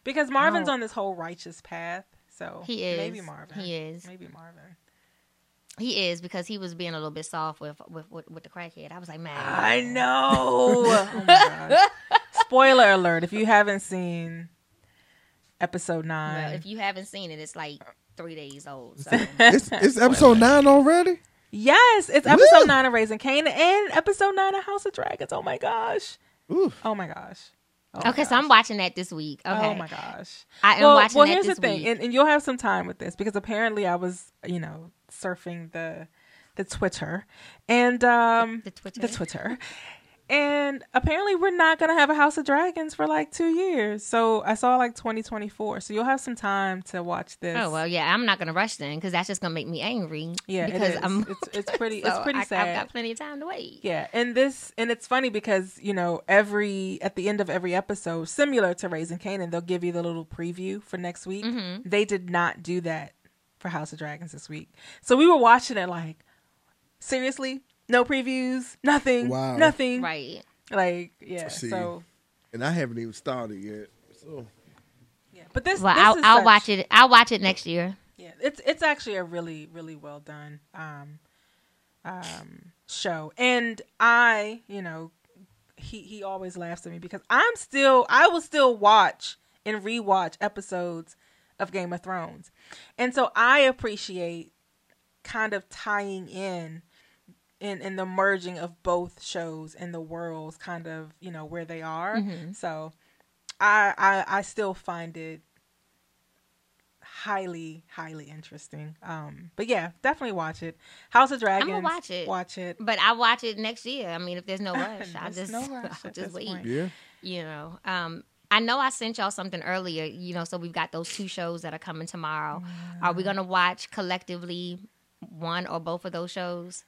because Marvin's on this whole righteous path. So He is. Maybe Marvin. He is. Maybe Marvin. He is because he was being a little bit soft with with with, with the crackhead. I was like, man, I know. oh my gosh. Spoiler alert! If you haven't seen episode nine, Well, if you haven't seen it, it's like three days old. So It's, it's episode nine already. yes, it's episode Woo! nine of Raising Cain and episode nine of House of Dragons. Oh my gosh! Ooh. Oh my gosh! Oh my okay, so I'm watching that this week. Oh okay, Oh my gosh! I am well, watching well, that here's this the thing, and, and you'll have some time with this because apparently I was, you know, surfing the the Twitter and um The Twitter. the Twitter. And apparently we're not gonna have a House of Dragons for like two years. So I saw like 2024. So you'll have some time to watch this. Oh well, yeah, I'm not gonna rush then because that's just gonna make me angry. Yeah, because. I'm. It's- it's pretty- it's pretty I, sad. I've got plenty of time to wait. Yeah, and this and it's funny because you know every at the end of every episode, similar to Raising Kanan, they'll give you the little preview for next week. Mm-hmm. They did not do that for House of Dragons this week, so we were watching it like seriously, no previews, nothing, Wow. nothing, Right. like yeah. See. So And I haven't even started yet. So yeah, but this Well, this I'll, is I'll such- watch it. I'll watch it next year. Yeah, it's it's actually a really really well done um, um, show, and I, you know, he he always laughs at me because I'm still I will still watch and rewatch episodes of Game of Thrones, and so I appreciate kind of tying in. In, in the merging of both shows and the worlds kind of you know where they are Mhm. so I, I I still find it highly highly interesting. Um, but yeah, definitely watch it. House of Dragons. watch it. Watch it. But I'll watch it next year. I mean, if there's no rush, I'll just, no rush I'll just wait. point. yeah, You know, um, I know I sent y'all something earlier. You know, so we've got those two shows that are coming tomorrow. Are we gonna watch collectively one or both of those shows?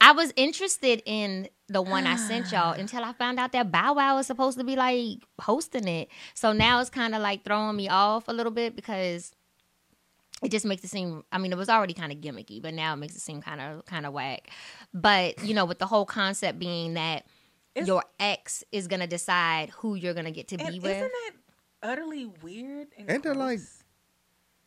I was interested in the one I sent y'all until I found out that Bow Wow was supposed to be like hosting it. So now it's kind of like throwing me off a little bit because it just makes it seem I mean it was already kind of gimmicky, but now it makes it seem kind of kind of whack. But, you know, with the whole concept being that It's- your ex is going to decide who you're going to get to And be isn't with. that utterly weird and they're like-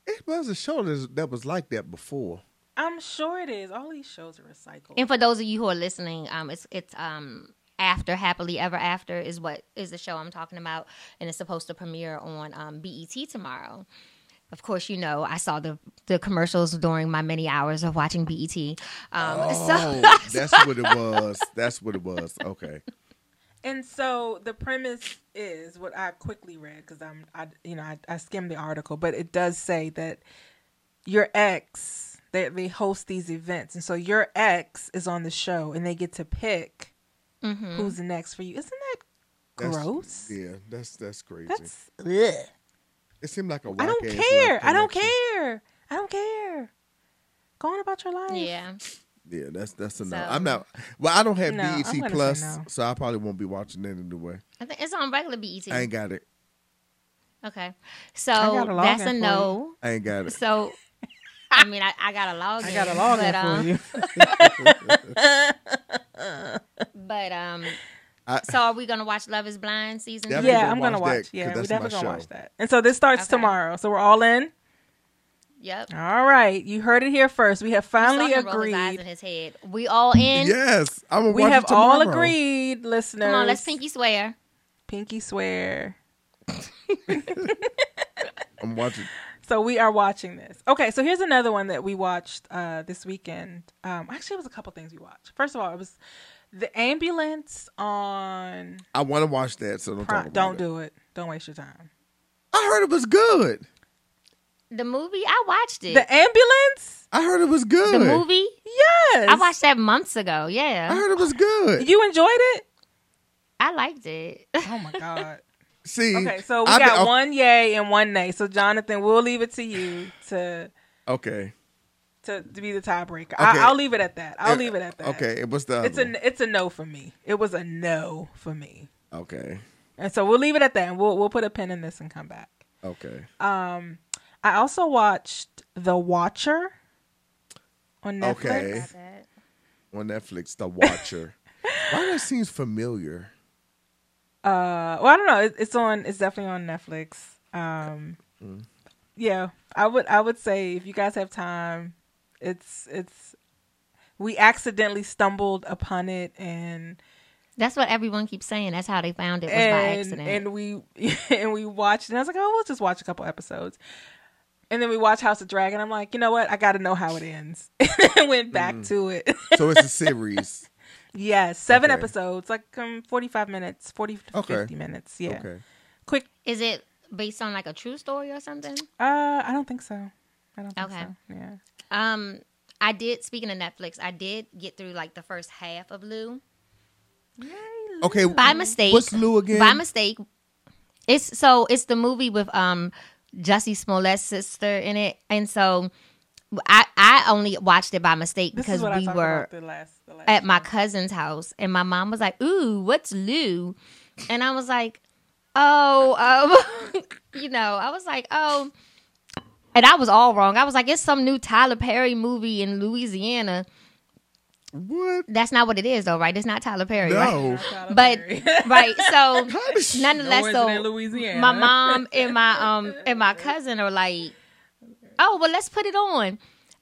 It was a show that that was like that before. I'm sure it is. All these shows are recycled. And for those of you who are listening, um, it's it's um after happily ever after is what is the show I'm talking about, and it's supposed to premiere on um, BET tomorrow. Of course, you know I saw the the commercials during my many hours of watching BET. Um, Oh, so that's what it was. That's what it was. Okay. And so the premise is what I quickly read because I'm, I, you know, I, I skimmed the article, but it does say that your ex, they they host these events, and so your ex is on the show, and they get to pick Mhm. who's next for you. Isn't that That's- gross? Yeah, that's that's crazy. That's ugh. It seemed like a I don't care. I don't care. I don't care. Go on about your life. yeah, Yeah, that's that's enough. So- I'm not. Well, I don't have No, BET Plus, no. so I probably won't be watching that anyway. I think it's on regular BET. I ain't got it. Okay, so a that's for a you. no. I ain't got it. So. I mean, I, I got a login. I got a log but, um, for you. But um, I, so are we gonna watch Love Is Blind season? Two? yeah, gonna I'm gonna watch that, watch. 'cause Yeah, we that's definitely gonna show. watch that. And so this starts Okay. tomorrow. So we're all in. Yep. All right, you heard it here first. We have finally Saw him roll his eyes agreed. in his head. We all in. yes, I'm gonna We watch have it all agreed, listeners. Come on, let's pinky swear. Pinky swear. I'm watching. So we are watching this. Okay, so here's another one that we watched uh, this weekend. Um, actually, it was a couple things we watched. First of all, it was the ambulance on. I want to watch that, so don't Prime. talk about Don't it. do it. Don't waste your time. I heard it was good. The movie, I watched it. The ambulance. I heard it was good. The movie, Yes, I watched that months ago. Yeah. I heard it was good. You enjoyed it? I liked it. Oh my god. See, Okay, so we I got be- oh one yay and one nay. So Jonathan, we'll leave it to you to Okay, to, to be the tiebreaker. Okay. I, I'll leave it at that. I'll Uh, leave it at that. Okay, it was the. It's other a it's a no for me. It was a no for me. Okay, And so we'll leave it at that, and we'll we'll put a pin in this and come back. okay. Um, I also watched The Watcher on Netflix. Okay. On Netflix, The Watcher. Why does that seems familiar? Uh, well, I don't know. It, it's on. It's definitely on Netflix. Um, Mm. yeah, I would I would say if you guys have time, it's it's. We accidentally stumbled upon it and That's what everyone keeps saying. That's how they found it was by accident. and we and we watched and I was like, oh, we'll just watch a couple episodes. And then we watched House of Dragon. I'm like, you know what? I got to know how it ends. and went back Mm. to it. So it's a series. yes, seven Okay. episodes, like um, 45 minutes, 40 to Okay. 50 minutes. Yeah, Okay. quick. Is it based on like a true story or something? Uh, I don't think so. I don't think Okay. so. Yeah. Um, I did. Speaking of Netflix, I did get through like the first half of Lou Okay. by mistake. What's Lou again? By mistake. It's so it's the movie with um Jussie Smollett's sister in it, and so I I only watched it by mistake This because is what I we were the last, the last at my cousin's house, and my mom was like, "Ooh, what's Lou?" And I was like, "Oh, um, you know," I was like, "Oh," and I was all wrong. I was like, "It's some new Tyler Perry movie in Louisiana." what? That's not what it is, though, right? It's not Tyler Perry, right? No. Tyler But Perry. right, so How does nonetheless, No, so Louisiana. my mom and my um and my cousin are like, oh well, let's put it on,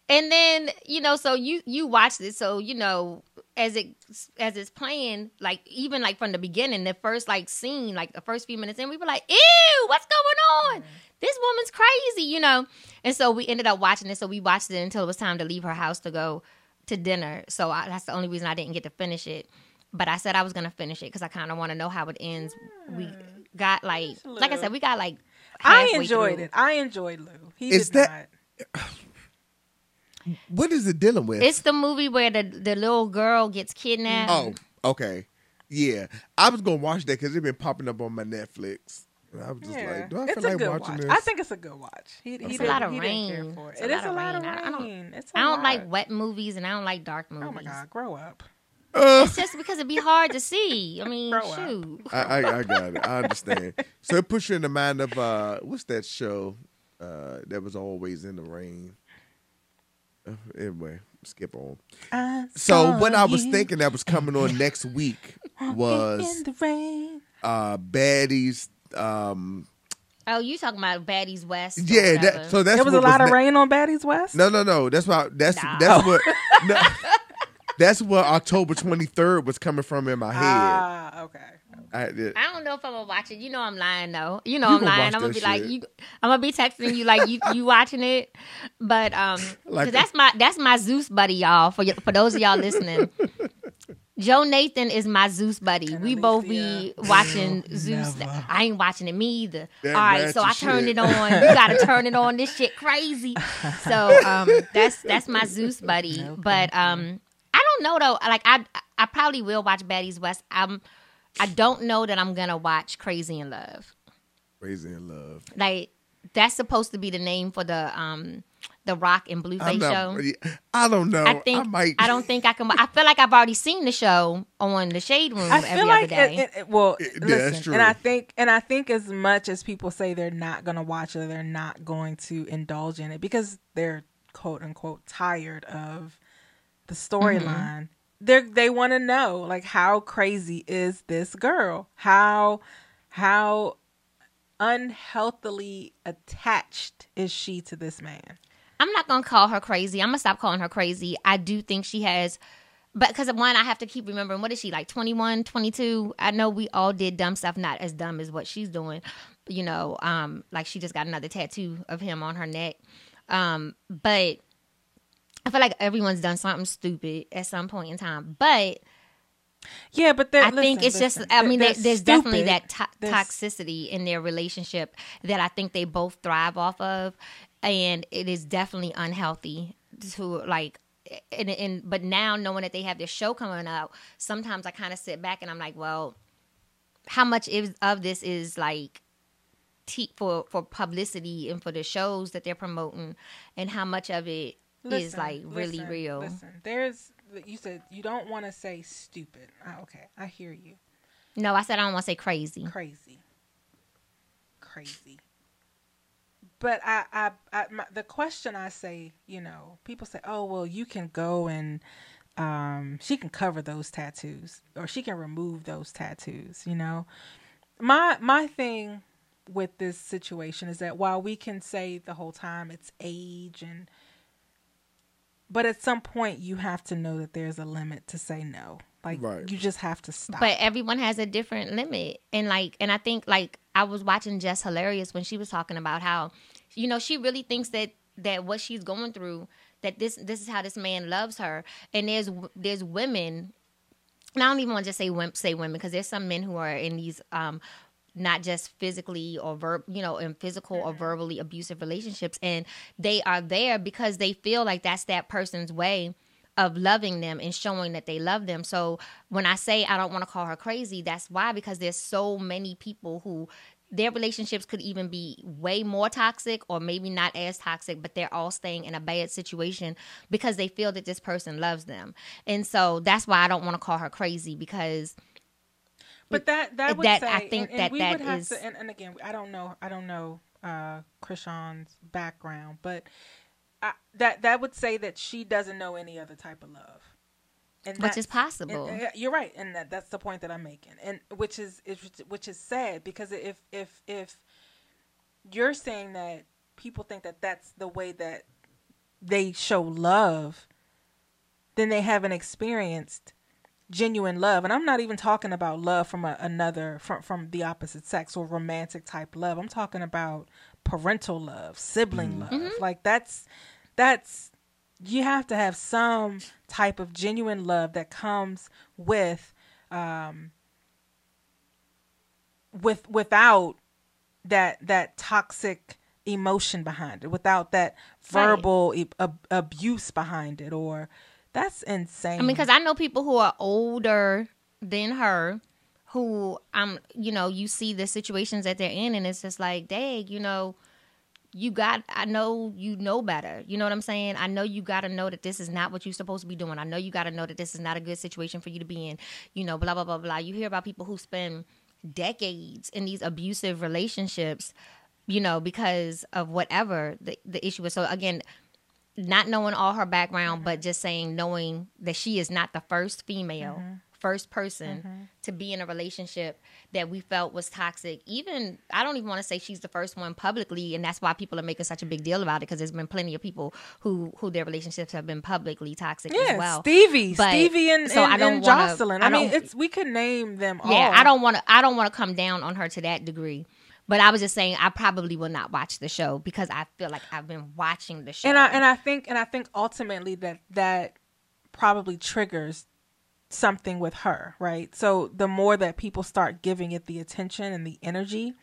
and then you know, so you you watched it, so you know, as it as it's playing, like even like from the beginning, the first like scene, like the first few minutes, and we were like, ew, what's going on? Mm-hmm. This woman's crazy, you know, and so we ended up watching it. So we watched it until it was time to leave her house to go to dinner. So I, that's the only reason I didn't get to finish it. But I said I was gonna finish it because I kind of want to know how it ends. We got like, like I said, we got like. I enjoyed through. it. I enjoyed Lou. He Is did that- What is it dealing with? It's the movie where the the little girl gets kidnapped. oh, okay. Yeah. I was going to watch that because it's been popping up on my Netflix. And I was just Yeah, like, do I it's feel a like good watching watch. this? I think it's a good watch. He, he It's a lot of he didn't care rain. for it. It's It a is lot a of lot of rain. I- I don't- rain. It's a I don't like wet movies and I don't like dark movies. Oh my god, grow up. Uh, It's just because it'd be hard to see. I mean, Grow up. shoot. I, I, I got it. I understand. so it puts you in the mind of uh, what's that show uh, that was always in the rain? Uh, anyway, skip on. I So what I was thinking that was coming on next week was in the rain. uh, baddies. Um, Oh, you talking about Baddies West? yeah, whatever. that, so that's There was a what lot of ne- rain on Baddies West. No, no, no. That's why. That's Nah. that's what. No, that's what October twenty third was coming from in my head. Ah, okay. I did. I don't know if I'm gonna watch it. You know I'm lying though. You know You I'm gonna lying. I'm gonna that be like you. I'm gonna be texting you like you you watching it, but um, Like- that's my that's my Zeus buddy, y'all. For y- for those of y'all listening, Jonathan is my Zeus buddy. And we both be Alicia. watching Zeus. never. I ain't watching it me either. That All right, so I ratchet turned shit. it on. You gotta turn it on. This shit crazy. So um, that's that's my Zeus buddy. No, but um, I don't know though. Like I I probably will watch Baddies West. I'm I don't know that I'm gonna watch Crazy in Love. Crazy in love. Like that's supposed to be the name for the um the Rock and I'm Blueface not, show. I don't know. I think I might. I don't think I can. I feel like I've already seen the show on the Shade Room I every feel other day. it, it, it- well, Yeah, that's listen, true. and I think and I think as much as people say they're not going to watch it, they're not going to indulge in it because they're quote unquote tired of the storyline. They they want to know like how crazy is this girl? How how unhealthily attached is she to this man? I'm not gonna call her crazy. I'm gonna stop calling her crazy. I do think she has, but because one, I have to keep remembering what is she like 21, 22? I know we all did dumb stuff, not as dumb as what she's doing. You know, um, like she just got another tattoo of him on her neck. Um, but I feel like everyone's done something stupid at some point in time. But Yeah, but I think listen, it's just. I mean, there's definitely that to- toxicity in their relationship that I think they both thrive off of, and it is definitely unhealthy to like. And, and but now knowing that they have this show coming out, sometimes I kind of sit back and I'm like, well, how much is of this is like te- for for publicity and for the shows that they're promoting, and how much of it is like really listen, real. Listen, there's you said you don't want to say stupid. Ah, okay, I hear you. No, I said I don't want to say crazy. Crazy, crazy. But I, I, I my, the question I say, you know, people say, oh well, you can go and um, she can cover those tattoos or she can remove those tattoos. You know, my my thing with this situation is that while we can say the whole time it's age and but at some point you have to know that there's a limit to say no like Right. you just have to stop But everyone has a different limit. And like and I think like I was watching Jess Hilarious when she was talking about how you know, she really thinks that that what she's going through that this this is how this man loves her. And there's there's women and I don't even want to just say women, say women because there's some men who are in these um not just physically or verb, you know, in physical or mm-hmm. verbally abusive relationships, and they are there because they feel like that's that person's way of loving them and showing that they love them. So when I say I don't want to call her crazy, that's why because there's so many people who their relationships could even be way more toxic or maybe not as toxic, but they're all staying in a bad situation because they feel that this person loves them. And so that's why I don't want to call her crazy because but that that would that- say I think and, and that we that would have to and, and again i don't know i don't know uh Chrisean's background but I, that that would say that she doesn't know any other type of love and Which is possible. and- you're right and that that's the point that i'm making and which is, is which is sad because if if if you're saying that people think that that's the way that they show love then they haven't experienced genuine love and i'm not even talking about love from a, another from from the opposite sex or romantic type love. I'm talking about parental love sibling love. Like that's that's you have to have some type of genuine love that comes with um with without that that toxic emotion behind it without that Right. verbal e- ab- abuse behind it or that's insane I mean, because I know people who are older than her who I'm, you know, you see the situations that they're in, and it's just like, dang, you know, you got. I know you know better. You know what I'm saying? I know you got to know that this is not what you're supposed to be doing. I know you got to know that this is not a good situation for you to be in. You know, blah blah blah blah. You hear about people who spend decades in these abusive relationships, you know, because of whatever the the issue is. So again not knowing all her background, but mm-hmm. just saying knowing that she is not the first female, mm-hmm. first person mm-hmm. to be in a relationship that we felt was toxic. Even I don't even want to say she's the first one publicly, and that's why people are making such a big deal about it because there's been plenty of people who who their relationships have been publicly toxic Yeah, as well. Stevie, But- Stevie, and, so and, I don't and wanna- Joseline. I I, mean, it's we could name them all. Yeah, I don't want to. I don't want to come down on her to that degree. But I was just saying, I probably will not watch the show because I feel like I've been watching the show. and I and I think and I think ultimately that that probably triggers something with her, right? So the more that people start giving it the attention and the energy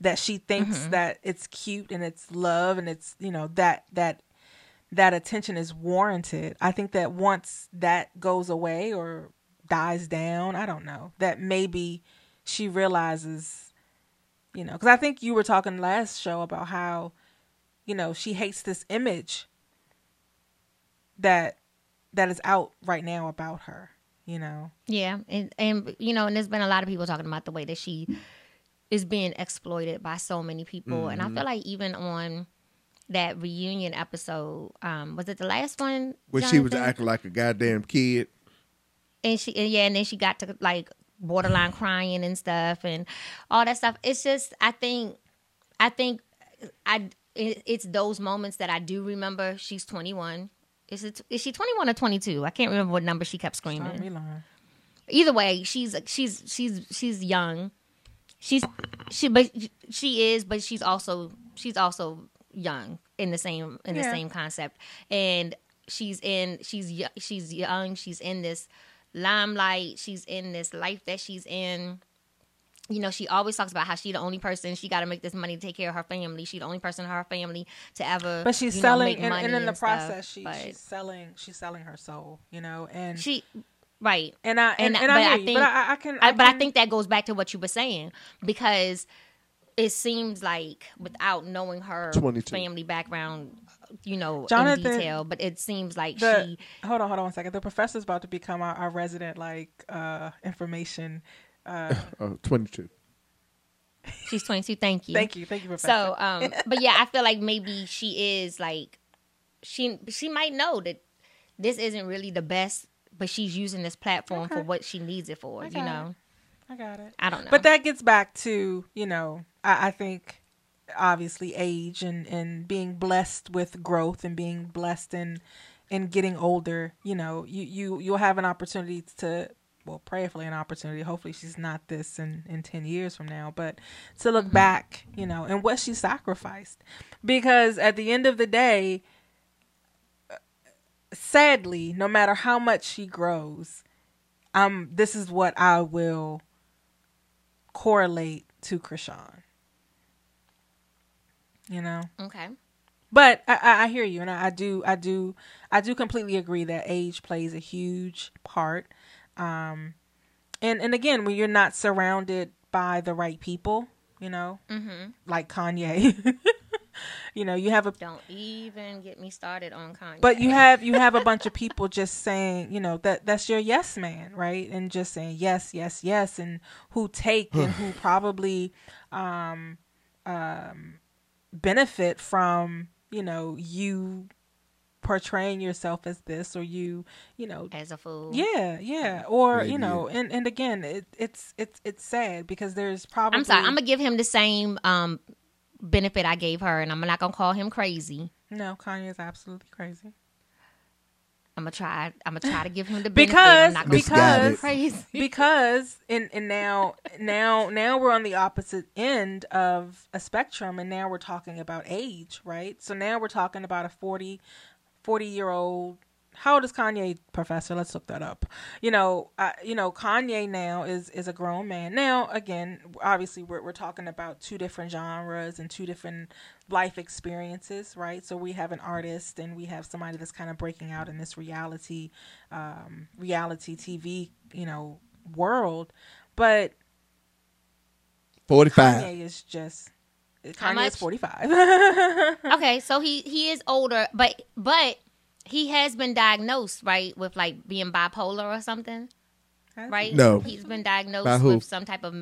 that she thinks Mm-hmm. that it's cute and it's love and it's you know that that that attention is warranted. I think that once that goes away or dies down, I don't know, that maybe she realizes you know, because I think you were talking last show about how, you know, she hates this image that that is out right now about her. You know, Yeah, and and you know, and there's been a lot of people talking about the way that she is being exploited by so many people, and I feel like even on that reunion episode, um, was it the last one? When she was acting like a goddamn kid. and she and yeah, and then she got to like borderline crying and stuff and all that stuff. It's just I think I think I it, it's those moments that I do remember. She's 21. Is it is she 21 or 22? I can't remember what number she kept screaming. Either way, she's she's she's she's young. She's she but she is but she's also she's also young in the same in the Yeah. same concept and she's in she's she's young she's in this limelight she's in this life that she's in you know she always talks about how she the only person she got to make this money to take care of her family she the only person in her family to ever But she's you know, selling, make and, money and in the stuff, process, she, but she's selling, she's selling her soul. You know, and she right and I and, and- and, but I hear I think- but I, I can, I, but I think that goes back to what you were saying because it seems like without knowing her 22. family background, you know, Jonathan, in detail, but it seems like the she hold on, hold on one second. The professor's about to become our, our resident like uh information. Uh, Oh, 22. she's 22. Thank you. thank you, thank you, professor. So, um, but yeah, I feel like maybe she is like she she might know that this isn't really the best, but she's using this platform for what she needs it for. I You got know, I got it. I don't know, But that gets back to you know, I, I think obviously age and and being blessed with growth and being blessed in in getting older. You know, you you you'll have an opportunity to. Well, prayerfully, an opportunity. Hopefully, she's not this in in ten years from now. But to look back, you know, and what she sacrificed, because at the end of the day, sadly, no matter how much she grows, um, this is what I will correlate to Chrisean. You know, okay. but I, I, I hear you, and I, I do, I do, I do completely agree that age plays a huge part. Um, and and again, when you're not surrounded by the right people, you know, Mm-hmm. like Kanye, you know, you have a Don't even get me started on Kanye. but you have you have a bunch of people just saying you know that that's your yes man right and just saying yes yes yes and who take and who probably um um benefit from you know you portraying yourself as this or you you know as a fool. yeah yeah or Maybe. you know and and again it, it's it's it's sad because there's probably I'm sorry. I'm gonna give him the same um benefit I gave her, and I'm not gonna call him crazy. no kanye is absolutely crazy I'm gonna try. I'm gonna try to give him the benefit. Because- I'm not gonna call him because- crazy. because and and now now now we're on the opposite end of a spectrum and now we're talking about age right so now we're talking about a 40 40 year old how old is kanye professor? Let's look that up. You know uh, you know kanye now is is a grown man. Now again obviously we're, we're talking about two different genres and two different life experiences right? So we have an artist and we have somebody that's kind of breaking out in this reality um reality tv you know world. But 45. Kanye is just How Kanye is forty five. okay, so he he is older, but but he has been diagnosed, right, with like being bipolar or something, right? No. he's been diagnosed By who? with some type of.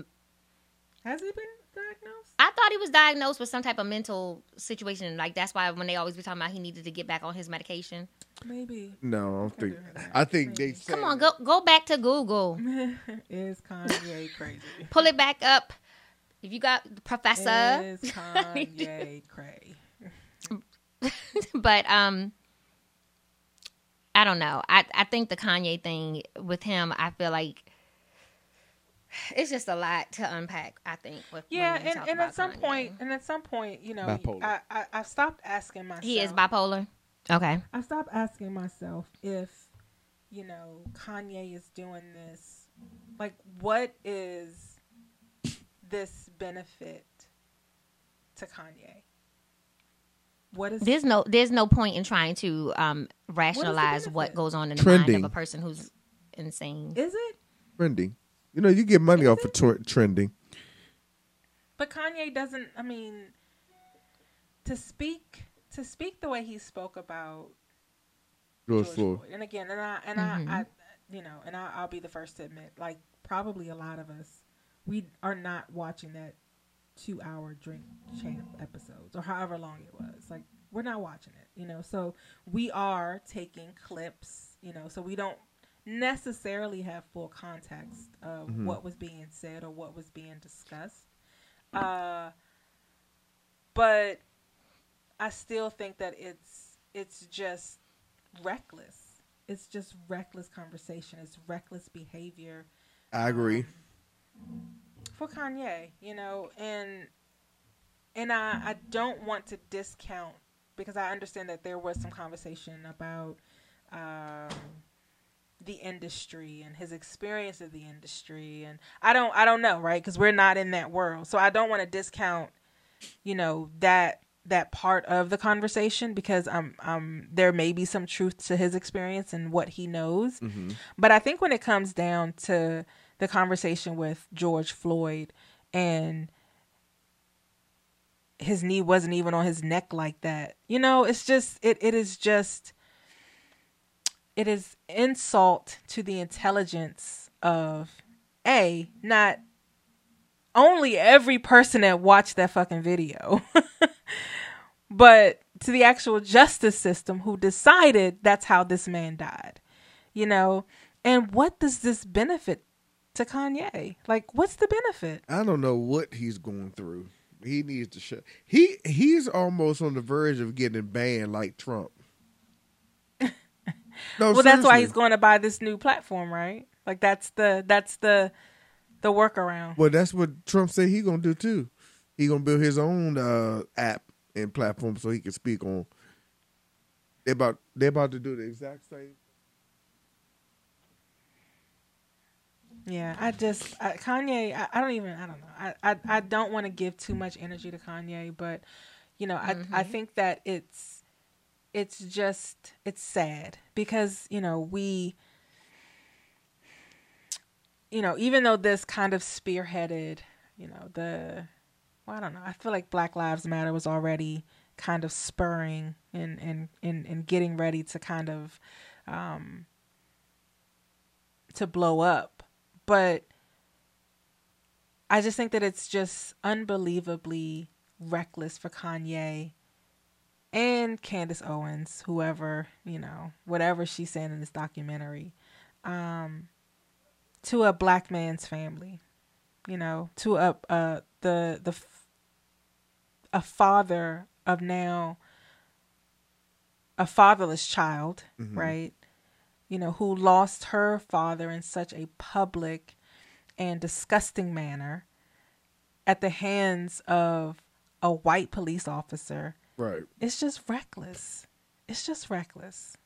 Has he been diagnosed? I thought he was diagnosed with some type of mental situation. Like that's why when they always be talking about he needed to get back on his medication. Maybe. No, I don't think. I think they. Come on, go go back to Google, is Kanye crazy? pull it back up. If you got Professor, Is Kanye crazy? but um I don't know. I I think the Kanye thing with him, I feel like it's just a lot to unpack. I think. With when Yeah, and, and at some Kanye. point, and at some point, you know, Bipolar. I, I I stopped asking myself. he is bipolar. Okay. I stopped asking myself if, you know, Kanye is doing this. Like, what is this benefit to Kanye? What is There's no there's no point in trying to um rationalize what, benefit? goes on in the mind of a person who's insane. is it? trending. You know, you get money off of tw- trending. But Kanye doesn't. I mean, to speak to speak the way he spoke about George George Floyd. Floyd. And again, and I and Mhm. I, I, you know, and I, I'll be the first to admit, like probably a lot of us, we are not watching that two-hour drink champ episodes or however long it was. We're not watching it, you know. So we are taking clips, you know. So we don't necessarily have full context of Mhm. what was being said or what was being discussed. Uh, but I still think that it's it's just reckless. It's just reckless conversation. It's reckless behavior I agree. um, for Kanye, you know, and and I I don't want to discount because I understand that there was some conversation about um, the industry and his experience of the industry, and I don't I don't know right? Because we're not in that world, so I don't want to discount, you know, that that part of the conversation because um um there may be some truth to his experience and what he knows, hmm but I think when it comes down to the conversation with George Floyd and his knee wasn't even on his neck like that. You know, it's just it it is just it is insult to the intelligence of a not only every person that watched that fucking video but to the actual justice system who decided that's how this man died you know and what does this benefit to kanye like what's the benefit I don't know what he's going through. He needs to shut. He he's almost on the verge of getting banned like Trump. No, well that's why he's going to buy this new platform right like that's the that's the the workaround Well, that's what Trump said he gonna do too. He gonna build his own uh, app and platform so he can speak on. They about they about to do the exact same. Yeah, I just I, Kanye. I, I don't even. I don't know. I I, I don't want to give too much energy to Kanye, but you know, I I think that it's it's just it's sad because you know we you know even though this kind of spearheaded you know the well I don't know I feel like Black Lives Matter was already kind of spurring and and and, and getting ready to kind of um to blow up but I just think that it's just unbelievably reckless for Kanye and Candace Owens, whoever, you know, whatever she's saying in this documentary, um, to a black man's family, you know, to a uh, the the a father of now a fatherless child, Mhm. right? You know, who lost her father in such a public and disgusting manner at the hands of a white police officer. Right. It's just reckless. It's just reckless.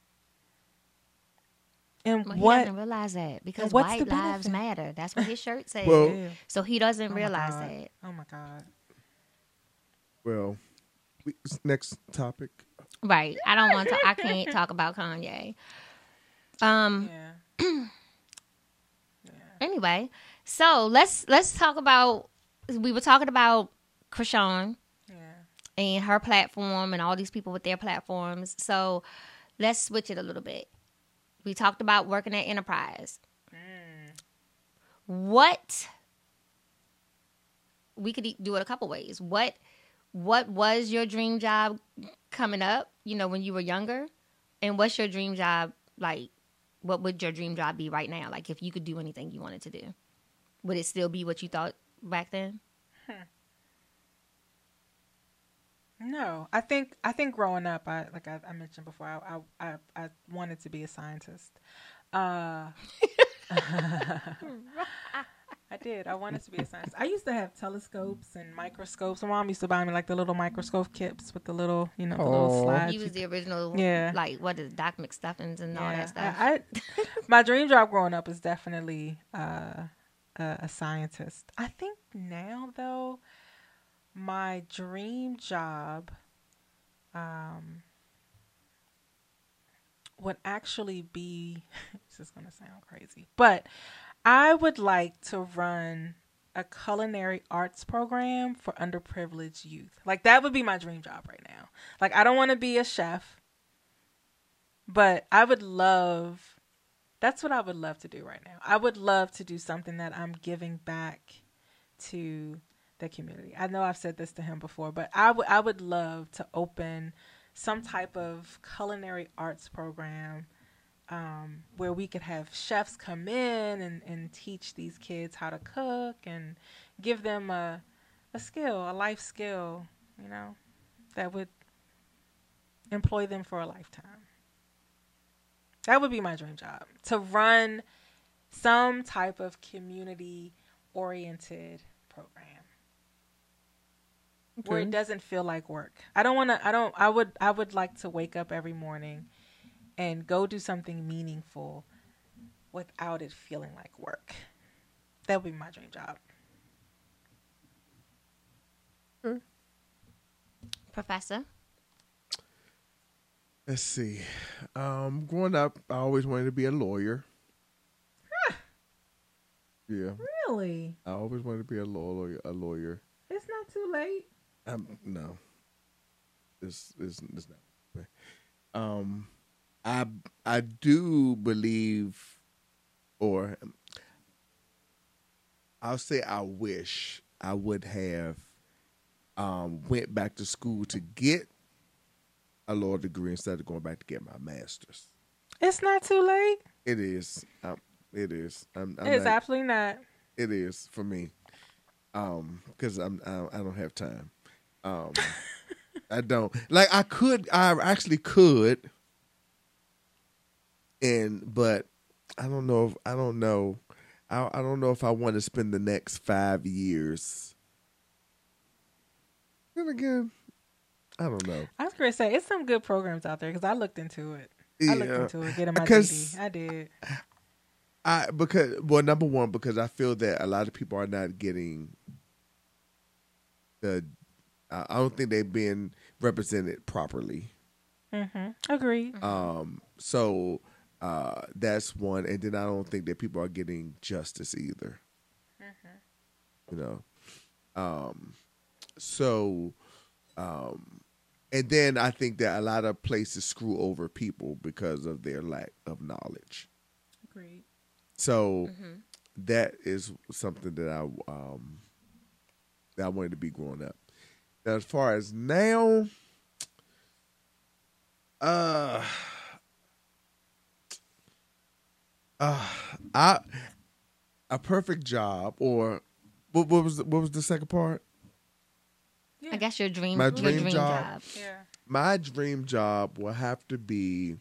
And Well, he what? doesn't realize that because white lives benefit? matter. That's what his shirt says. Well- so he doesn't Oh realize God. that. Oh my god. Well, next topic. Right. I don't want to. I can't talk about Kanye. Um. Yeah. Anyway, so let's let's talk about we were talking about Chrisean Yeah. and her platform and all these people with their platforms. So let's switch it a little bit. We talked about working at Enterprise. What we could do it a couple ways. What what was your dream job coming up, you know, when you were younger? And what's your dream job like what would your dream job be right now? Like if you could do anything you wanted to do. Would it still be what you thought back then? No, I think I think growing up, I like I, I mentioned before, I, I I I wanted to be a scientist. Uh, I did. I wanted to be a scientist. I used to have telescopes and microscopes. My mom used to buy me like the little microscope kits with the little, you know, the little Aw. slides. He was the original, Yeah. like what is Doc McStuffins and all that stuff. I, I, my dream job growing up is definitely uh, a, a scientist. I think now though, my dream job um, would actually be. this is gonna sound crazy, but I would like to run a culinary arts program for underprivileged youth. Like that would be my dream job right now. Like I don't want to be a chef. But I would love that's what I would love to do right now. I would love to do something that I'm giving back to the community. I know I've said this to him before, but I would I would love to open some type of culinary arts program um, where we could have chefs come in and, and teach these kids how to cook and give them a a skill, a life skill, you know, that would employ them for a lifetime. That would be my dream job to run some type of community oriented program where it doesn't feel like work. I don't want to I don't I would I would like to wake up every morning and go do something meaningful without it feeling like work. That would be my dream job. Professor. Let's see. Um, growing up, I always wanted to be a lawyer. yeah, Really? I always wanted to be a lawyer. A lawyer. It's not too late. Um, no, it's it's it's not. Um, I I do believe, or I'll say I wish I would have um went back to school to get a law degree instead of going back to get my master's. It's not too late. It is. Um, it is. I'm, I'm it's not- absolutely not. it is for me. Um, because I'm I, I don't have time. Um, I don't like I could I actually could, and but I don't know if I don't know I I don't know if I want to spend the next five years. Then again, I don't know. I was to say, it's some good programs out there because I looked into it. I looked into it, getting my Because- I did. I because well number one because I feel that a lot of people are not getting the I I don't think they've been represented properly. hmm Agreed. Um so uh that's one and then I don't think that people are getting justice either. You know. Um so um and then I think that a lot of places screw over people because of their lack of knowledge. Agreed. So that is something that I um that I wanted to be growing up. Now, as far as now, uh, uh, I a perfect job or what, what was the, what was the second part? Yeah. I guess your dream, My dream dream job. job. Yeah. My dream job will have to be.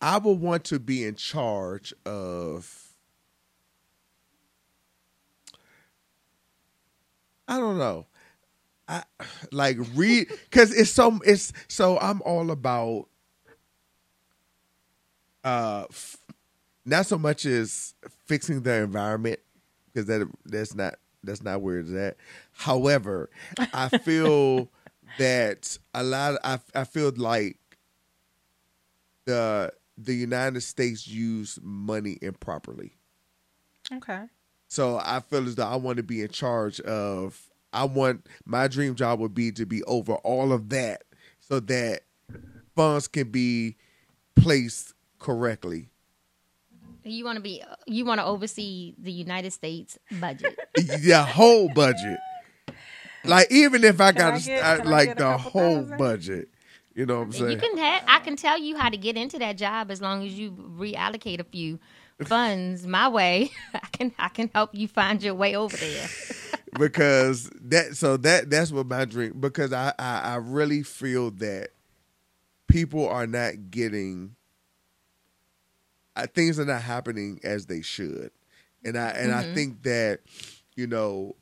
I would want to be in charge of. I don't know. I like read because it's so it's so I'm all about uh f- not so much as fixing the environment because that that's not that's not where it's at. However, I feel that a lot. I I feel like the the United States use money improperly. Okay. So I feel as though I want to be in charge of. I want my dream job would be to be over all of that, so that funds can be placed correctly. You want to be you want to oversee the United States budget. the whole budget. Like even if I got I get- start can I like the whole thousand? budget, you know what I'm saying? you can have I can tell you how to get into that job as long as you reallocate a few funds my way. I can I can help you find your way over there. Because that so that that's what my dream because I, I I really feel that people are not getting uh, things are not happening as they should and I and I think that you know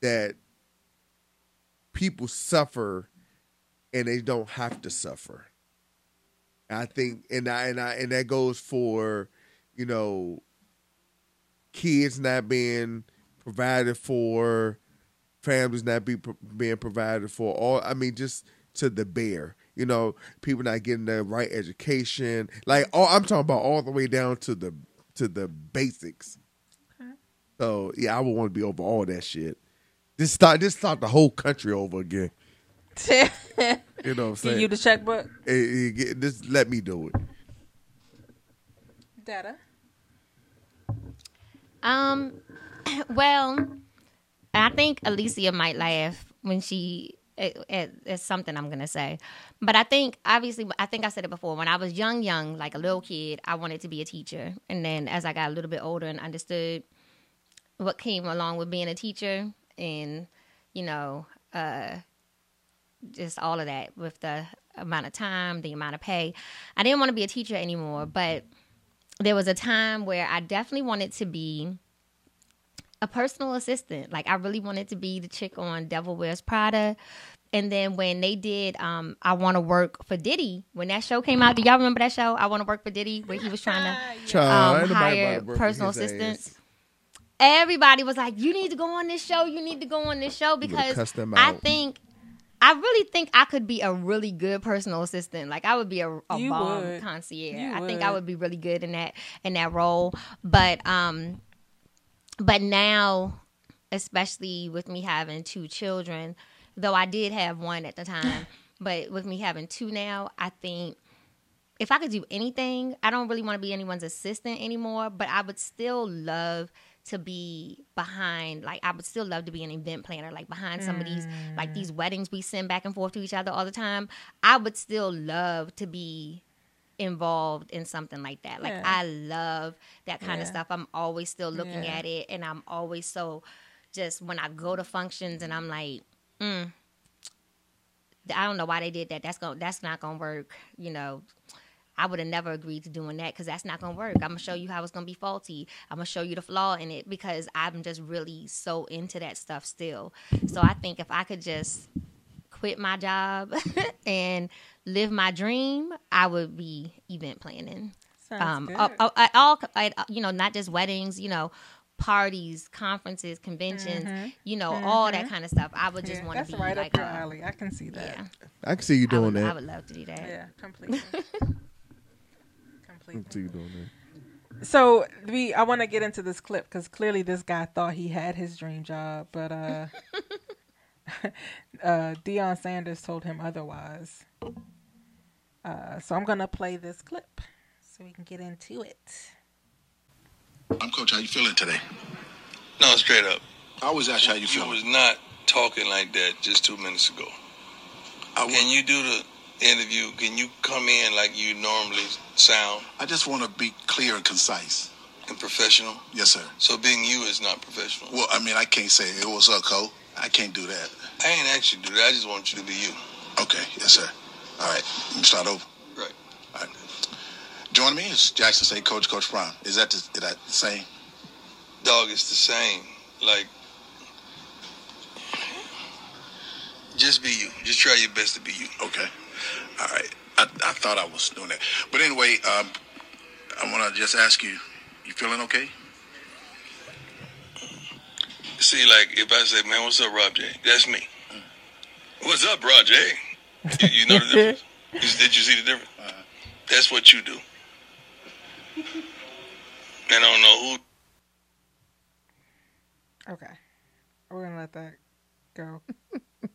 that people suffer and they don't have to suffer. I think and I and I and that goes for you know kids not being provided for, families not be being provided for. All I mean, just to the bare. You know, people not getting the right education. Like, all I'm talking about all the way down to the to the basics. So yeah, I would want to be over all that shit. Just start, just start the whole country over again. You know what I'm Give you the checkbook. Eh, eh, get- just let me do it. Data. Um, well, I think Alicia might laugh when she. It, it, it's something I'm gonna say, but I think obviously I think I said it before. When I was young, young like a little kid, I wanted to be a teacher, and then as I got a little bit older and understood what came along with being a teacher, and you know, uh, just all of that with the amount of time, the amount of pay, I didn't want to be a teacher anymore. But there was a time where I definitely wanted to be a personal assistant. Like I really wanted to be the chick on Devil Wears Prada. And then when they did um I Want to Work for Diddy, when that show came out, do y'all remember that show? I Want to Work for Diddy, where he was trying to Child, Um, hire about to work with personal his ass. assistants. everybody was like, "You need to go on this show. You need to go on this show because I think." I really think I could be a really good personal assistant. Like I would be a, a You bomb would. concierge. You I think I would. would be really good in that in that role. But um, but now, especially with me having two children, though I did have one at the time, but with me having two now, I think if I could do anything, I don't really want to be anyone's assistant anymore, but I would still love to be behind like I would still love to be an event planner like behind some of these like mm. these weddings we send back and forth to each other all the time. I would still love to be involved in something like that. Like Yeah. I love that kind of stuff. I'm always still looking Yeah. at it and I'm always so just when I go to functions and I'm like, mm, I don't know why they did that. That's going to that's not going to work, you know. I would have never agreed to doing that because that's not gonna work. I'm gonna show you how it's gonna be faulty. I'm gonna show you the flaw in it because I'm just really so into that stuff still. So I think if I could just quit my job and live my dream, I would be event planning. Sounds Um, good. at all, at, uh, you know, not just weddings, you know, parties, conferences, conventions, you know, all that kind of stuff. I would just Mm-hmm. Yeah, want to be right like, up your alley. I can see that. yeah, I can see you I doing that. I that. would love to do that. Yeah, completely. Completely. can see you doing that. So we, I want to get into this clip because clearly this guy thought he had his dream job, but uh, uh, Deion Sanders told him otherwise. Uh, so I'm gonna play this clip so we can get into it. I'm coach. How you feeling today? No, straight up. I always ask you how you You feeling. was not talking like that just two minutes ago. I, wa- Can you do the interview? Can you come in like you normally sound I just want to be clear and concise. and professional? Yes, sir. So being you is not professional. Well, I mean, I can't say it was up, Cole. I can't do that. I ain't asked you to do that. I just want you to be you. Okay, yes, sir. All right, start over. Right. All right. Joining me is Jackson State coach, Coach Brown. Is that the, is that the same? Dog, it's the same. Like, just be you. Just try your best to be you. Okay. All right. I, I thought I was doing that, but anyway, um, I want to just ask you: You feeling okay? See, like, if I say, man, what's up, Rob J? That's me. What's up, Rob J? You, you know the difference? You- Did you see the difference? Uh-huh. That's what you do. I don't know who. Okay. We're gonna let that go.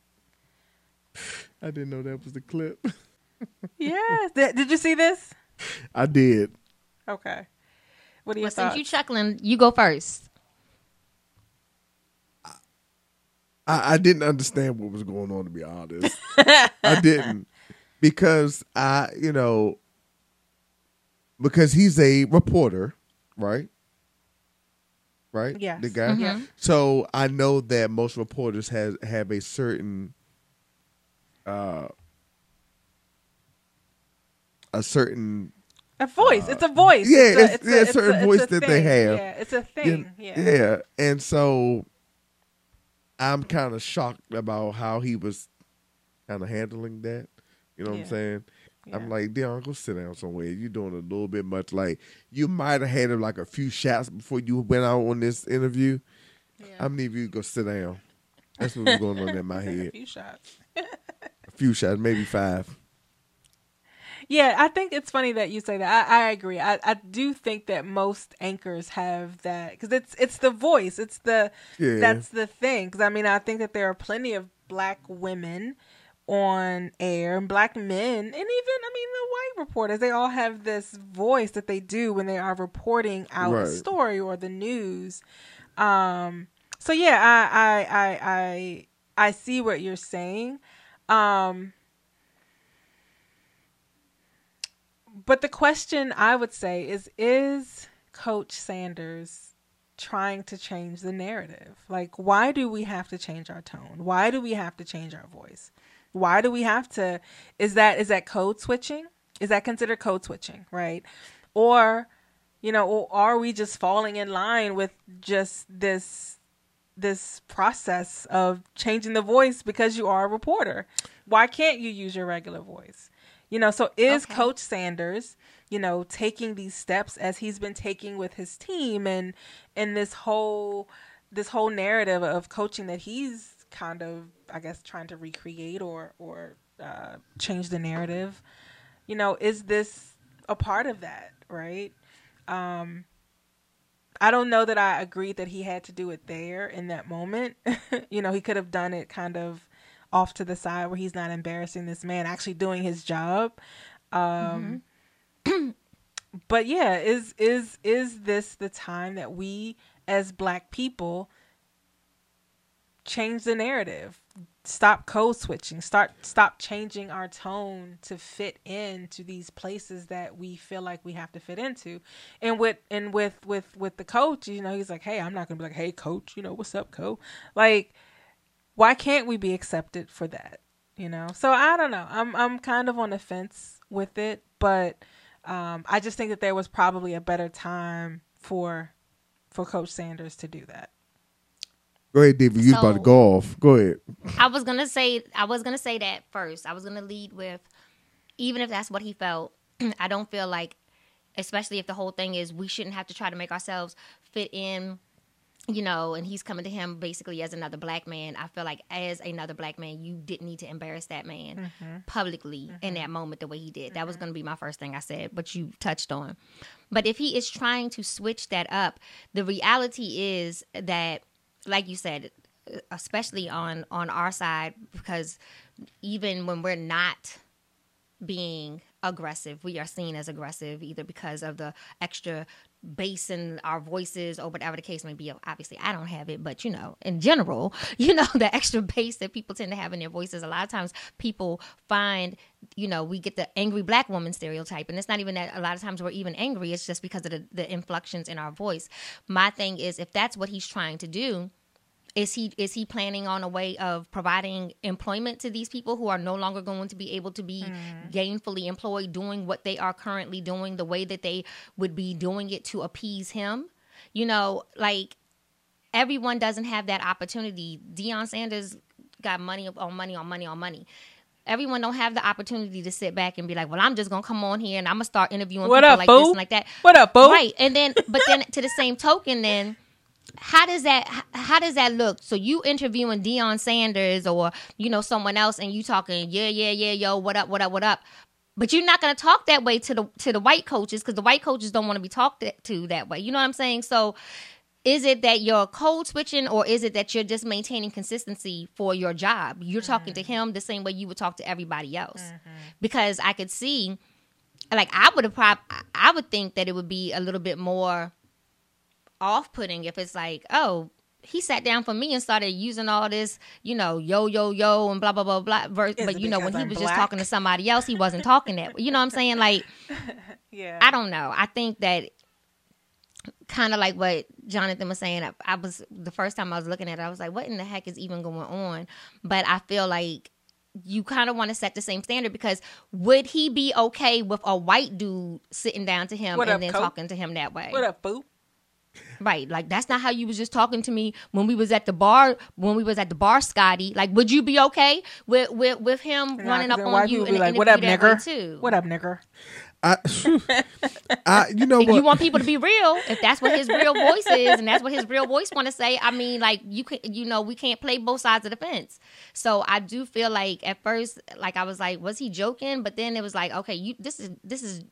I didn't know that was the clip. yes. Did, did you see this? I did. Okay. What do you Well, since thought? you chuckling, you go first. I, I didn't understand what was going on to be honest. I didn't because I, you know, because he's a reporter, right? Right? Yeah. The guy. Yeah. So I know that most reporters has have a certain uh a certain a voice. It's a voice. yeah, it's a, it's- yeah, a, certain a- voice a that they have. Yeah, it's a thing. kn- Yeah. yeah. And so I'm kind of shocked about how he was kind of handling that. You know what Yeah. I'm saying? Yeah. I'm like, Deion, go sit down somewhere. You're doing a little bit much. Like you might have had like a few shots before you went out on this interview. Yeah. I'm need you go sit down. That's what's going on in my head. a few shots. A few shots, maybe five. Yeah, I think it's funny that you say that. I, I agree. I, I do think that most anchors have that because it's it's the voice. It's the Yeah. that's the thing. Because I mean, I think that there are plenty of black women on air and black men, and even I mean the white reporters. They all have this voice that they do when they are reporting out a Right. story or the news. Um. So yeah, I I I I, I see what you're saying. Um. But the question I would say is is Coach Sanders trying to change the narrative? Like why do we have to change our tone? Why do we have to change our voice? Why do we have to is that is that code switching? Is that considered code switching, right? Or you know, or are we just falling in line with just this this process of changing the voice because you are a reporter? Why can't you use your regular voice? You know, so is Okay. Coach Sanders, you know, taking these steps as he's been taking with his team and and this whole this whole narrative of coaching that he's kind of I guess trying to recreate or or uh, change the narrative. You know, is this a part of that, right? Um I don't know that I agreed that he had to do it there in that moment. you know, he could have done it kind of off to the side where he's not embarrassing this man, actually doing his job. Um, but yeah, is is is this the time that we as black people change the narrative? Stop code switching. Start stop changing our tone to fit into these places that we feel like we have to fit into. And with and with with with the coach, you know, he's like, "Hey, I'm not to be like, "Hey, coach, you know, what's up, co?" Like why can't we be accepted for that? You know? So I don't know. I'm I'm kind of on the fence with it, but um, I just think that there was probably a better time for for Coach Sanders to do that. Go ahead, David. You was about to So- go off. Go ahead. I was gonna say I was gonna say that first. I was gonna lead with even if that's what he felt, I don't feel like especially if the whole thing is we shouldn't have to try to make ourselves fit in, you know, and he's coming to him basically as another black man. I feel like as another black man, you didn't need to embarrass that man mm-hmm. publicly in that mm-hmm. moment the way he did. That was mm-hmm. gonna be my first thing I said, but you touched on. But if he is trying to switch that up, the reality is that like you said, especially on on our side because even when we're not being aggressive. We are seen as aggressive either because of the extra bass in our voices or whatever the case may be. Obviously i don't have it but you know in general you know the extra bass that people tend to have in their voices a lot of times people find you know we get the angry black woman stereotype and it's not even that a lot of times we're even angry. It's just because of the, the inflections in our voice. My thing is if that's what he's trying to do is he is he planning on a way of providing employment to these people who are no longer going to be able to be mm. gainfully employed doing what they are currently doing the way that they would be doing it to appease him? You know like everyone doesn't have that opportunity. Deion Sanders got money on money on money on money. Everyone don't have the opportunity to sit back and be like well I'm just gonna come on here and I'm gonna start interviewing What people up, like this and like that. What up, boo? right and then but then to the same token then how does that how does that look so you interviewing Deion Sanders or you know someone else and you talking yeah yeah yeah yo what up what up what up But you're not going to talk that way to the to the white coaches because the white coaches don't want to be talked to that way. You know what I'm saying? So is it that you're code switching or is it that you're just maintaining consistency for your job? You're talking to mm-hmm. him the same way you would talk to everybody else. Mm-hmm. Because I could see like I would have probably I would think that it would be a little bit more off putting if it's like, oh, he sat down for me and started using all this, you know, yo yo yo and blah blah blah blah. Verse, but you know, when he I'm was black? just talking to somebody else, he wasn't talking that. You know what I'm saying? Like, Yeah. I don't know. I think that kind of like what Jonathan was saying. I, I was the first time I was looking at it, I was like, what in the heck is even going on? But I feel like you kind of want to set the same standard because would he be okay with a white dude sitting down to him What and up, then Coke? talking to him that way? What up, boo? Right. Like that's not how you was just talking to me when we was at the bar when we was at the bar, Scotty. Like, would you be okay with with, with him running up Nah, 'cause then on you be like, "What up, nigger? What up, nigger? I, I, you know If what? you want people to be real, if that's what his real voice is, and that's what his real voice want to say, I mean, like you can, you know, we can't play both sides of the fence. So I do feel like at first, like I was like, was he joking? But then it was like, okay, you this is this is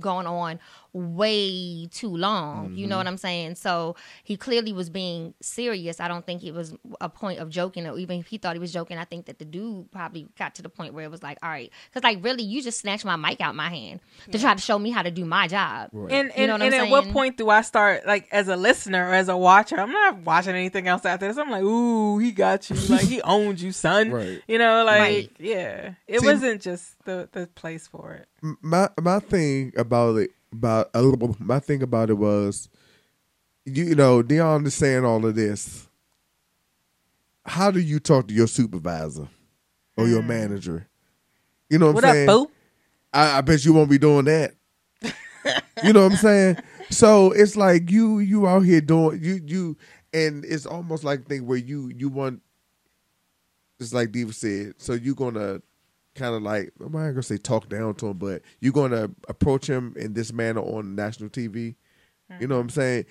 going on way too long. You know mm-hmm. what I'm saying? So he clearly was being serious. I don't think it was a point of joking, or even if he thought he was joking, I think that the dude probably got to the point where it was like, all right, because like really, you just snatched my mic out my hand to try to show me how to do my job. Right. And You and, know what and at what point do I start like as a listener or as a watcher? I'm not watching anything else after this. I'm like, ooh, he got you. Like he owned you, son. Right. You know, like Right. yeah. It See- wasn't just the the place for it. my my thing about it about a little my thing about it was you, you know Deion is saying all of this. How do you talk to your supervisor or your mm. manager? You know what, What I'm up, saying? boo? I, I bet you won't be doing that. you know what I'm saying? So it's like you you out here doing you you and it's almost like thing where you you want it's like Diva said, so you're gonna kind of like I'm not gonna say talk down to him, but you're gonna approach him in this manner on national TV. You know what I'm saying?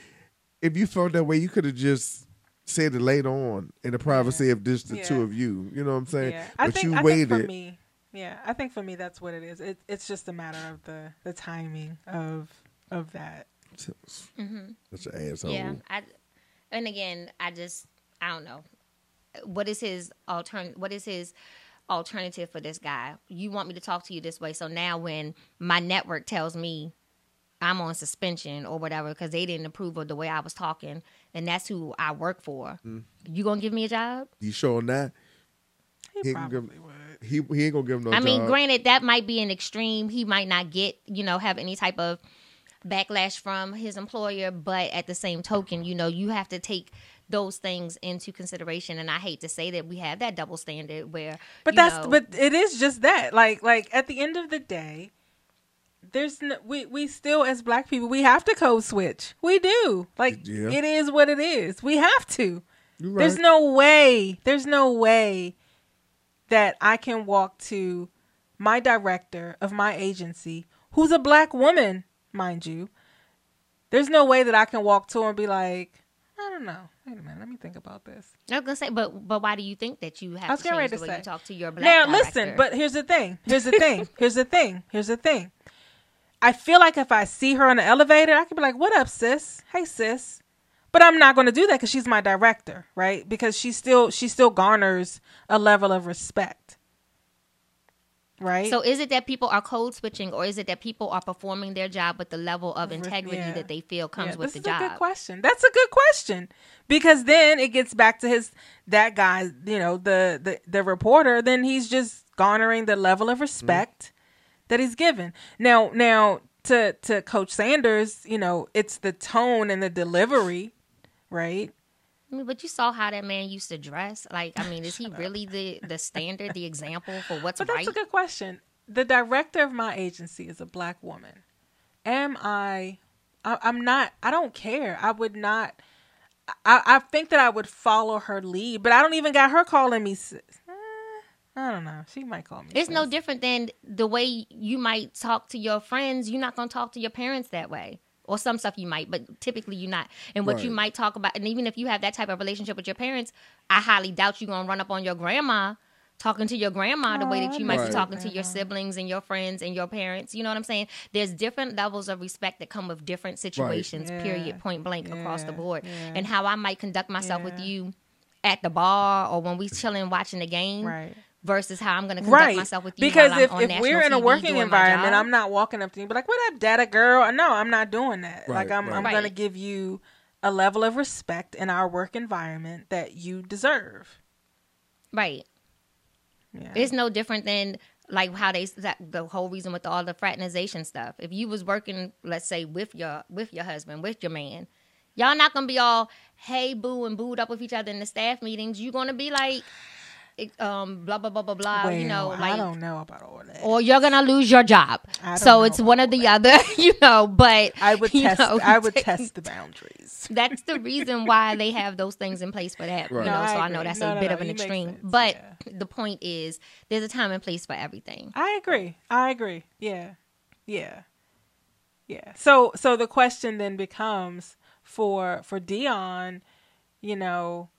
If you felt that way, you could have just said it later on in the privacy of just the two of you. You know what I'm saying? Yeah. I but think you waited. me, yeah, I think for me that's what it is. It, it's just a matter of the the timing of of that. Such an asshole. Yeah, I, and again, I just I don't know what is his altern what is his alternative for this guy. You want me to talk to you this way, so now when my network tells me I'm on suspension or whatever because they didn't approve of the way I was talking, and that's who I work for, Mm. you gonna give me a job? You showing that? He, He probably give- would. He he ain't gonna give him no I mean, granted, that might be an extreme. He might not get, you know, have any type of backlash from his employer, but at the same token, you know, you have to take those things into consideration. And I hate to say that we have that double standard where, But that's know, but it is just that. Like like at the end of the day, there's no, we we still as black people we have to code switch. We do. Like Yeah. it is what it is. We have to. You There's no way. There's no way that I can walk to my director of my agency, who's a black woman, mind you. There's no way that I can walk to her and be like, I don't know. Wait a minute. Let me think about this. I was gonna say, but but why do you think that you have I was to change the way say. you talk to your black woman? now director? listen but here's the thing here's the thing here's the thing here's the thing i feel like if i see her on the elevator i could be like what up sis hey sis but i'm not going to do that because she's my director right because she still she still garners a level of respect right So is it that people are code switching, or is it that people are performing their job with the level of integrity yeah. that they feel comes Yeah, with the job? good question. That's a good question because then it gets back to his that guy, you know, the the the reporter. Then he's just garnering the level of respect mm-hmm. that he's given. Now, now to to Coach Sanders, you know, it's the tone and the delivery, right? I mean, but you saw how that man used to dress. Like, I mean, is he really the the standard, the example for what's But that's right? a good question. The director of my agency is a black woman. Am I? I I'm not. I don't care. I would not. I, I think that I would follow her lead, but I don't even got her calling me sis. Eh, I don't know. She might call me. It's no different than the way you might talk to your friends. You're not going to talk to your parents that way. Or some stuff you might, but typically you're not. And what you might talk about, and even if you have that type of relationship with your parents, I highly doubt you're going to run up on your grandma talking to your grandma the way that you might love be talking to your siblings and your friends and your parents. You know what I'm saying? There's different levels of respect that come with different situations, Yeah. period, point blank across the board. yeah. And how I might conduct myself with you at the bar or when we chilling watching the game Right. Versus how I'm going to conduct Right. myself with you because while I'm if, on if we're in a working environment. I'm not walking up to you and be like, "What up, data girl?" No, I'm not doing that. like I'm, I'm gonna give you a level of respect in our work environment that you deserve. right. Yeah. It's no different than like how they that the whole reason with all the fraternization stuff. If you was working, let's say with your with your husband, with your man, y'all not gonna be all hey boo and booed up with each other in the staff meetings. You're gonna be like, it- um, blah blah blah blah blah. you know, like I don't know about all that. or you're gonna lose your job. I don't So know it's about one or the that. other, you know. But I would test. know, I would take- test the boundaries. That's the reason why they have those things in place for that. Right. You No, know, I so I know that's No, a no, bit no, of an extreme. sense, But yeah. the point is, there's a time and place for everything. I agree. I agree. Yeah. Yeah. Yeah. So so the question then becomes for for Deion, you know,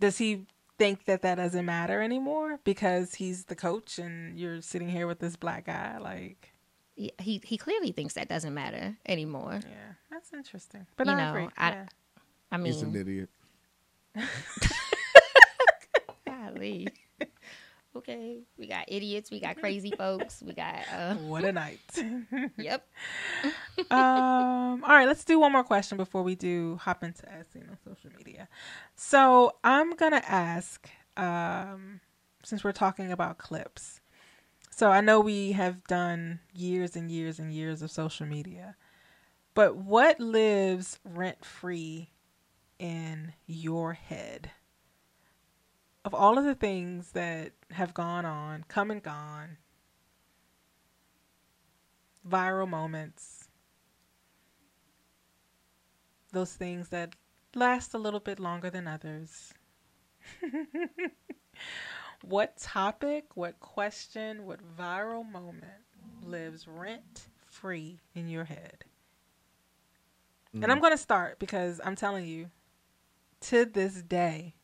does he think that that doesn't matter anymore because he's the coach and you're sitting here with this black guy like he he he clearly thinks that doesn't matter anymore. yeah, that's interesting. But You I know, agree. I- yeah. I He's an idiot. golly. okay, we got idiots, we got crazy folks, we got uh, What a night. yep. um, all right, let's do one more question before we do hop into as seen on social media. So I'm gonna ask, um, since we're talking about clips. So I know we have done years and years and years of social media, but what lives rent free in your head? Of all of the things that have gone on, come and gone, viral moments, those things that last a little bit longer than others. what topic, what question, what viral moment lives rent free in your head? And I'm mm. going to start because I'm telling you, to this day,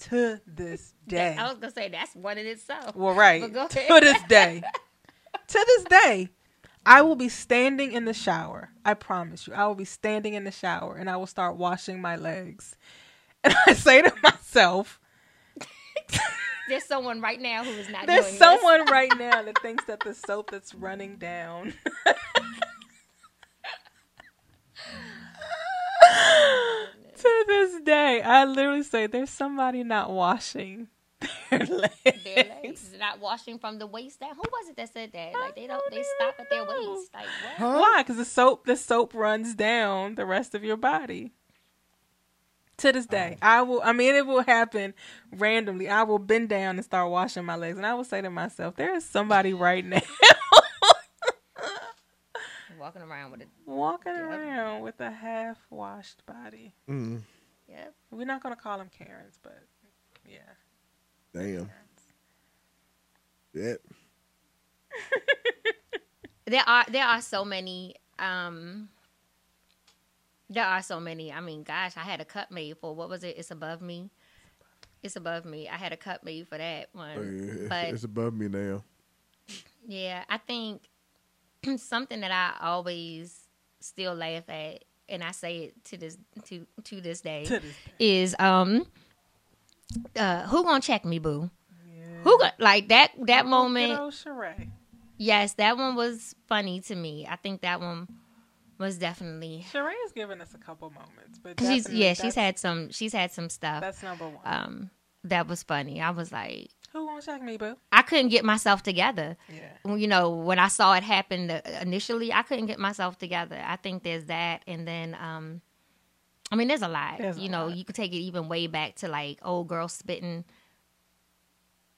to this day, I was gonna say that's one in itself. well, right. To this day. to this day. I will be standing in the shower. I promise you. I will be standing in the shower and I will start washing my legs. And I say to myself, There's someone right now who is not. there's doing this. someone right now that thinks that the soap that's running down. to this day, I literally say there's somebody not washing their legs. Their legs not washing from the waist down. Who was it that said that? Like they don't, don't they even stop at their waist. Like what? Huh? Why? Because the soap, the soap runs down the rest of your body. To this day, oh. I will. I mean, it will happen randomly. I will bend down and start washing my legs, and I will say to myself, "There is somebody right now Walking around with it. walking Yep. around with a half-washed body." Mm, Yep. We're not gonna call them Karens, but yeah. damn. Yep. there are there are so many um there are so many i mean gosh i had a cut made for what was it it's above me it's above me i had a cut made for that one Oh, yeah. but It's above me now. yeah i think something that i always still laugh at and i say it to this to to this day To this is um uh who gonna check me boo Yeah. who got like that that Oh, moment Good old Sheree. Yes, that one was funny to me. I think that one was definitely. Sheree has given us a couple moments, but She's yeah, she's had some. She's had some stuff. That's number one. Um, that was funny. I was like, Who won't check me, boo? I couldn't get myself together. Yeah. You know, when I saw it happen initially, I couldn't get myself together. I think there's that, and then um, I mean, there's a lot. There's a you know, lot. you could take it even way back to like old girl spitting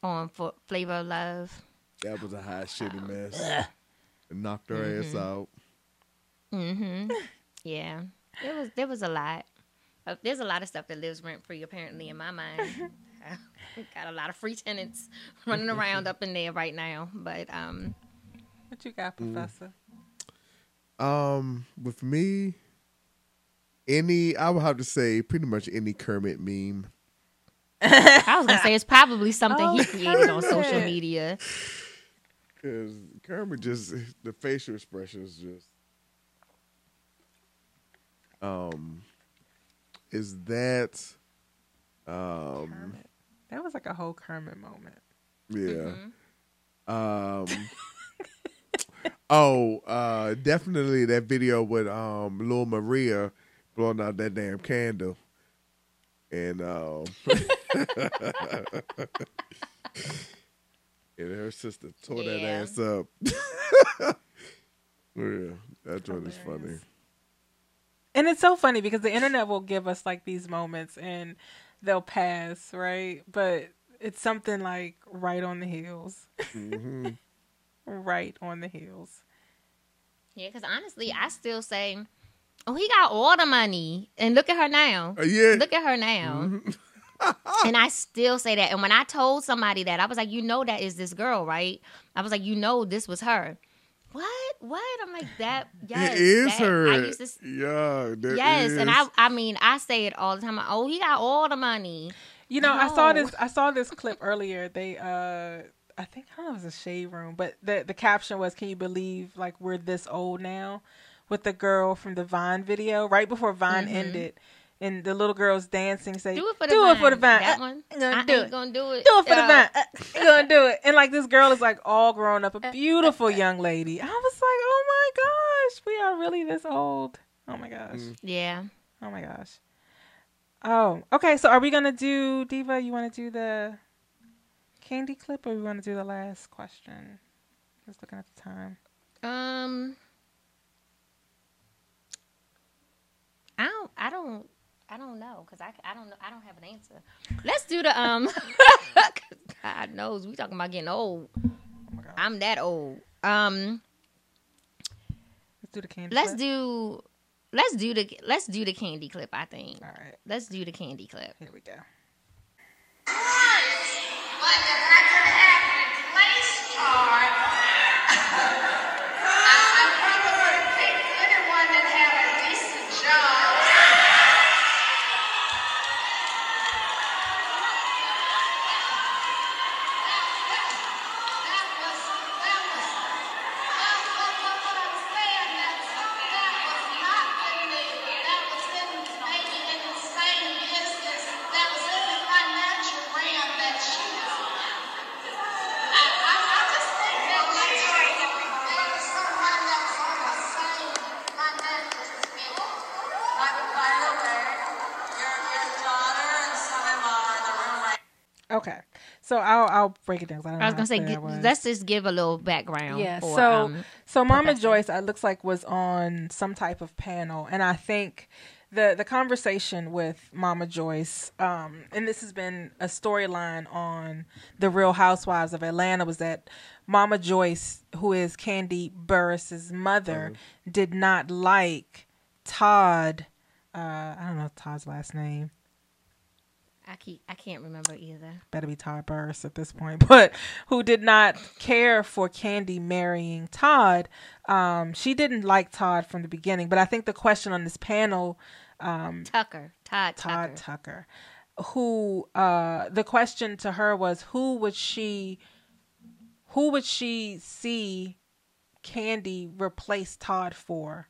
on for flavor of love. That was a hot shitty mess. It knocked her ass out. Mm-hmm. Yeah, there was there was a lot. Uh, there's a lot of stuff that lives rent free apparently in my mind. Got a lot of free tenants running around up in there right now, but um, What you got, Mm. Professor? Um, with me, any I would have to say pretty much any Kermit meme. I was gonna say it's probably something Oh, he created on social media. Because Kermit just the facial expression is just um is that um Kermit. That was like a whole Kermit moment. yeah. Mm-hmm. Um Oh, uh definitely that video with um Lil Maria blowing out that damn candle. And um and her sister tore that ass up. yeah, that joint is funny. And it's so funny because the internet will give us like these moments and they'll pass, right? But it's something like right on the heels. hmm right on the heels. Yeah, because honestly, I still say, oh, he got all the money, and look at her now. Uh, yeah. Look at her now. and I still say that. And when I told somebody that, I was like, you know, that is this girl, right? I was like, you know, this was her. What? What? I'm like that. Yes, it is that- her. I used to. yeah. that Yes, and. I. I mean, I say it all the time. Oh, he got all the money. You know, I saw this I saw this clip earlier. They uh I think I don't know it was a shade room, but the the caption was Can you believe like we're this old now? With the girl from the Vine video, right before Vine Mhm. ended. And the little girl's dancing, say, Do it for the do vine. it for the vine. That Uh, one. I'm gonna I do it. gonna do it. do it for the Uh, vine. Uh, gonna do it. And like this girl is like all grown up, a beautiful young lady. I was like, oh my gosh, we are really this old. Oh my gosh. Mm. Yeah. Oh my gosh. Oh, okay. So are we gonna do Diva? You want to do the Kandi clip, or we want to do the last question? Just looking at the time. Um. I don't. I don't. I don't know because I, I don't know. I don't have an answer. Let's do the um. God knows we talking about getting old. Oh. I'm that old. Um. Let's do the Kandi. Let's clip. do. Let's do the. Let's do the Kandi clip. I think. All right. Let's do the Kandi clip. Here we go. But if I could have replaced Todd, I, I probably would have picked anyone that had a decent job. That was, that was, well, what, what, what I'm saying, that, that was not in the, that was in, maybe in the same business, that was in the financial realm that she was in. I, I, I just think that like, there was someone that was on the same financial scale. By, by the way, your, your daughter and son-in-law are the roommates. Okay. So I'll I'll break it down. 'cause I, don't I was know gonna say. clear Get, that was. let's just give a little background. Yeah. for, so um, so Mama Professor. Joyce, it looks like was on some type of panel, and I think the the conversation with Mama Joyce, um, and this has been a storyline on the Real Housewives of Atlanta, was that Mama Joyce, who is Kandi Burruss's mother, did not like Todd. Uh, I don't know Todd's last name. I keep. I can't remember either. better be Todd Burruss at this point, but who did not care for Kandi marrying Todd. Um, she didn't like Todd from the beginning, but I think the question on this panel, Tucker. Todd. Tucker Todd Tucker. Tucker, who uh, the question to her was, who would she, who would she see Kandi replace Todd for,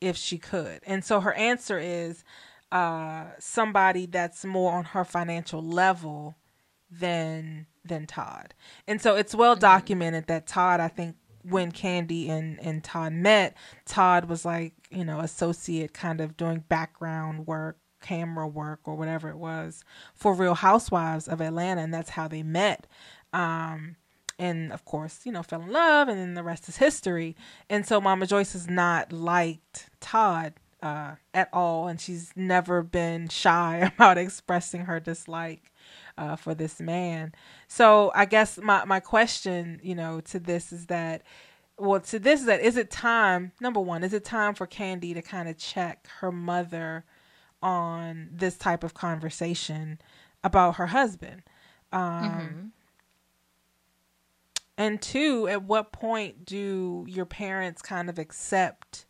if she could? And so her answer is uh, somebody that's more on her financial level than than Todd. And so it's well documented that Todd, I think when Kandi and, and Todd met, Todd was like, you know, associate kind of doing background work, camera work or whatever it was for Real Housewives of Atlanta and that's how they met. Um and of course, you know, fell in love and then the rest is history. And so Mama Joyce has not liked Todd uh, at all, and she's never been shy about expressing her dislike uh, for this man. So I guess my my question, you know, to this is that, well, to this is that is it time? Number one, is it time for Kandi to kind of check her mother on this type of conversation about her husband? Um, And two, at what point do your parents kind of accept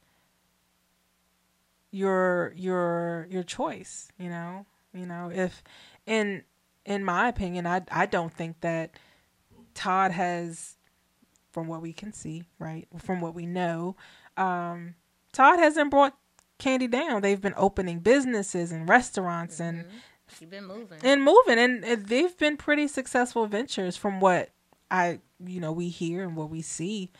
your your your choice? You know, you know if in in my opinion, I I don't think that Todd has, from what we can see, right, from what we know, um, Todd hasn't brought Kandi down. They've been opening businesses and restaurants and She been moving. and moving, and uh, they've been pretty successful ventures from what I you know we hear and what we see.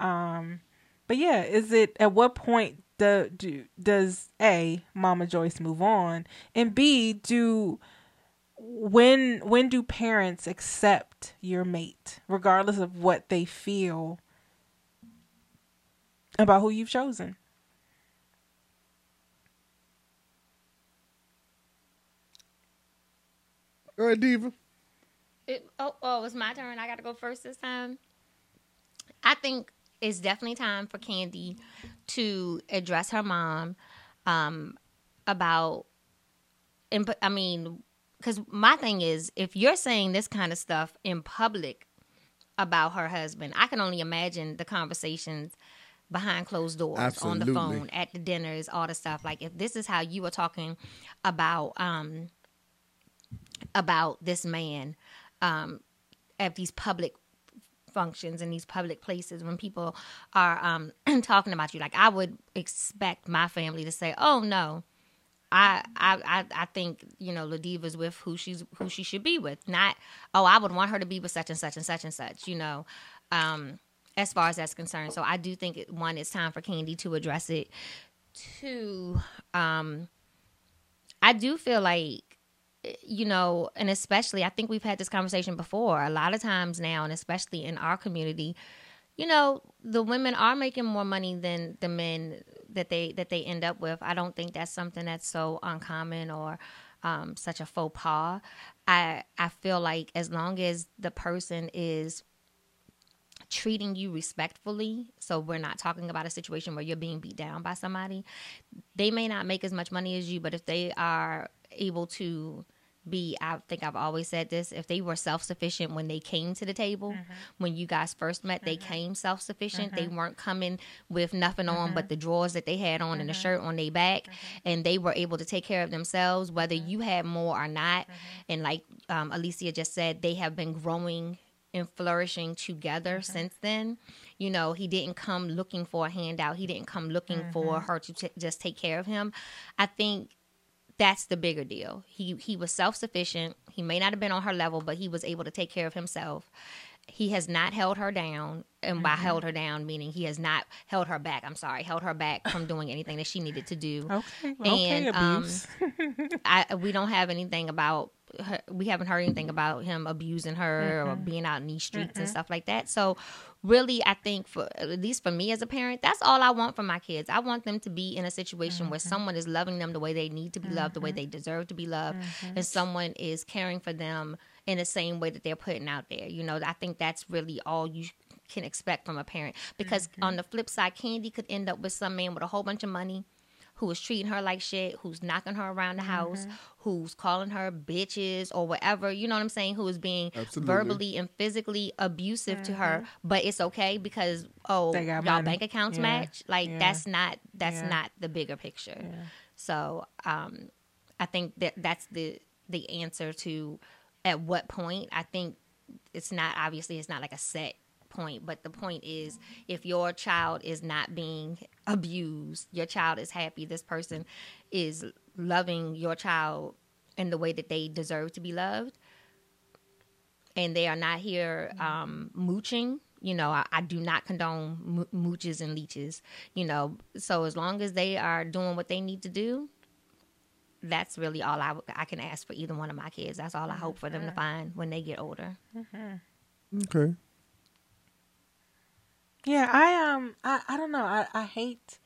Um, but yeah, is it at what point do, do does a Mama Joyce move on, and b do when when do parents accept your mate regardless of what they feel about who you've chosen? All right, Diva. It, oh, oh, it's my turn. I got to go first this time. I think it's definitely time for Kandi to address her mom um, about, and I mean, because my thing is, if you're saying this kind of stuff in public about her husband, I can only imagine the conversations behind closed doors on the phone at the dinners all the stuff. Like if this is how you were talking about um about this man um, at these public functions in these public places when people are um, talking about you. Like I would expect my family to say, "Oh no, I I I, think you know Ladiva's with who she's who she should be with. Not oh I would want her to be with such and such and such and such. You know." Um, as far as that's concerned, so I do think it, one, it's time for Kandi to address it. Two, um, I do feel like you know, and especially I think we've had this conversation before. A lot of times now, and especially in our community, you know, the women are making more money than the men that they that they end up with. I don't think that's something that's so uncommon or um, such a faux pas. I I feel like as long as the person is treating you respectfully so we're not talking about a situation where you're being beat down by somebody they may not make as much money as you but if they are able to be i think i've always said this if they were self-sufficient when they came to the table mm-hmm. when you guys first met they mm-hmm. came self-sufficient. They mm-hmm. weren't coming with nothing on but the drawers that they had on and the shirt on their back and they were able to take care of themselves whether you had more or not. And like um, alicia just said they have been growing and flourishing together since then. You know, he didn't come looking for a handout. He didn't come looking for her to t- just take care of him. I think that's the bigger deal. He he was self sufficient. He may not have been on her level, but he was able to take care of himself. He has not held her down, and by held her down meaning he has not held her back. I'm sorry, held her back from doing anything that she needed to do. Okay, okay, And, um, abuse. I we don't have anything about we haven't heard anything about him abusing her or being out in these streets and stuff like that. So really I think for at least for me as a parent, that's all I want for my kids. I want them to be in a situation where mm-hmm. someone is loving them the way they need to be loved, the way mm-hmm. they deserve to be loved, and mm-hmm. someone is caring for them in the same way that they're putting out there. You know, I think that's really all you can expect from a parent. Because on the flip side Kandi could end up with some man with a whole bunch of money who is treating her like shit, who's knocking her around the house, who's calling her bitches or whatever, you know what I'm saying, who is being Absolutely. verbally and physically abusive to her, but it's okay because oh, They y'all money. bank accounts Yeah. match. Like Yeah. that's not that's Yeah. not the bigger picture. So, um I think that that's the the answer to at what point. I think it's not obviously it's not like a set point, but the point is if your child is not being abused, your child is happy, this person is loving your child in the way that they deserve to be loved, and they are not here um, mooching. You know, I, I do not condone mo- mooches and leeches. You know, so as long as they are doing what they need to do, that's really all I, I can ask for either one of my kids. That's all I hope for them to find when they get older. Okay. Yeah, I um I, I don't know. I, I hate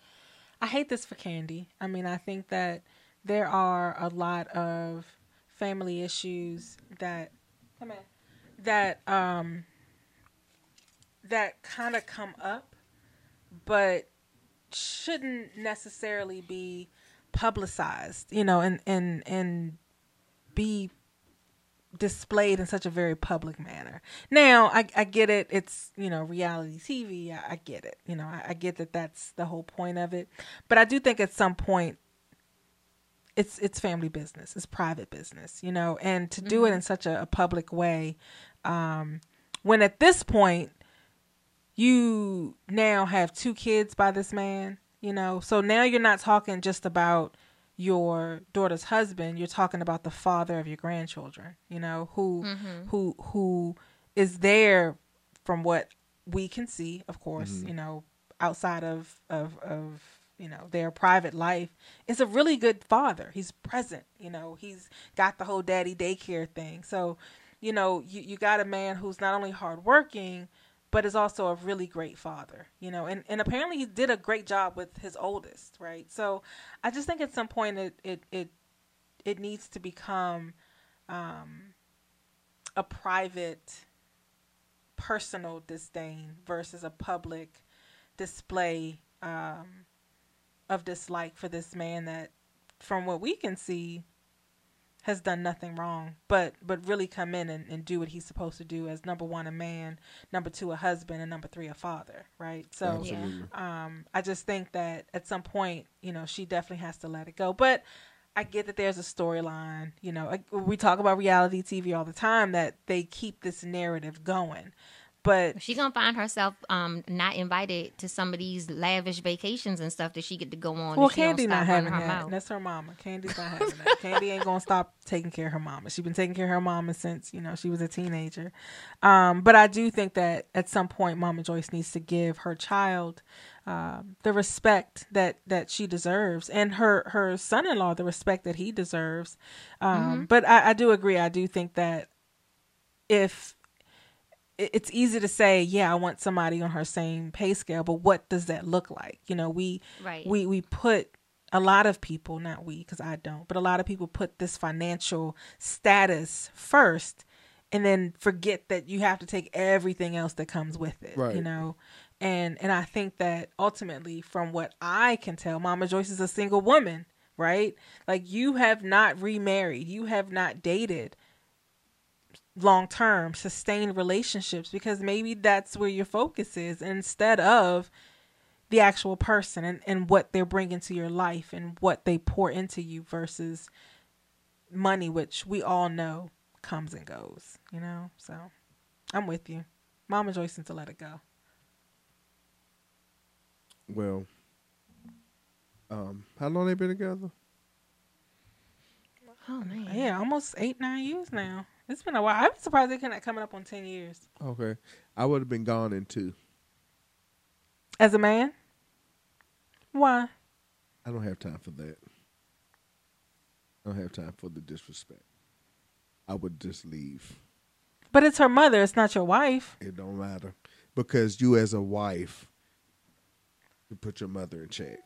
I hate this for Kandi. I mean, I think that there are a lot of family issues that come in that um that kind of come up but shouldn't necessarily be publicized, you know, and and and be displayed in such a very public manner. Now, I, I get it. It's, you know, reality TV. I, I get it. You know, I, I get that that's the whole point of it. But I do think at some point it's it's family business, it's private business, you know, and to do it in such a, a public way, um, when at this point you now have two kids by this man, you know, so now you're not talking just about your daughter's husband, you're talking about the father of your grandchildren, you know, who mm-hmm. who who is there from what we can see, of course, mm-hmm. you know, outside of of of you know their private life is a really good father. He's present, you know, he's got the whole daddy daycare thing. So, you know, you, you got a man who's not only hardworking, but is also a really great father, you know, and, and apparently he did a great job with his oldest, right? So I just think at some point it it it, it needs to become um, a private personal disdain versus a public display um, of dislike for this man that from what we can see has done nothing wrong but but really come in and, and do what he's supposed to do as number one a man number two a husband and number three a father right so Absolutely. um, I just think that at some point, you know, she definitely has to let it go. But I get that there's a storyline. You know, we talk about reality TV all the time that they keep this narrative going. But She gonna find herself um not invited to some of these lavish vacations and stuff that she get to go on. well, if she don't Kandi not having that. mouth. That's her mama. Kandi's not having that. Kandi ain't gonna stop taking care of her mama. She's been taking care of her mama since you know she was a teenager. Um, but I do think that at some point, Mama Joyce needs to give her child um, the respect that that she deserves, and her her son in law the respect that he deserves. Um, But I, I do agree. I do think that if it's easy to say, yeah, I want somebody on her same pay scale, but what does that look like? You know, we Right. we we put a lot of people, not we, because I don't, but a lot of people put this financial status first, and then forget that you have to take everything else that comes with it. You know, and and I think that ultimately, from what I can tell, Mama Joyce is a single woman, right? Like you have not remarried, you have not dated long term sustained relationships because maybe that's where your focus is instead of the actual person and, and what they're bringing to your life and what they pour into you versus money which we all know comes and goes you know so i'm with you mama joyce needs to let it go Well, um, how long they been together? Oh man. yeah almost eight nine years now it's been a while. I'm surprised they cannot coming up on 10 years. Okay, I would have been gone in two. as a man? Why? I don't have time for that. I don't have time for the disrespect. I would just leave. but it's her mother. It's not your wife. It don't matter. Because you, as a wife, you put your mother in check.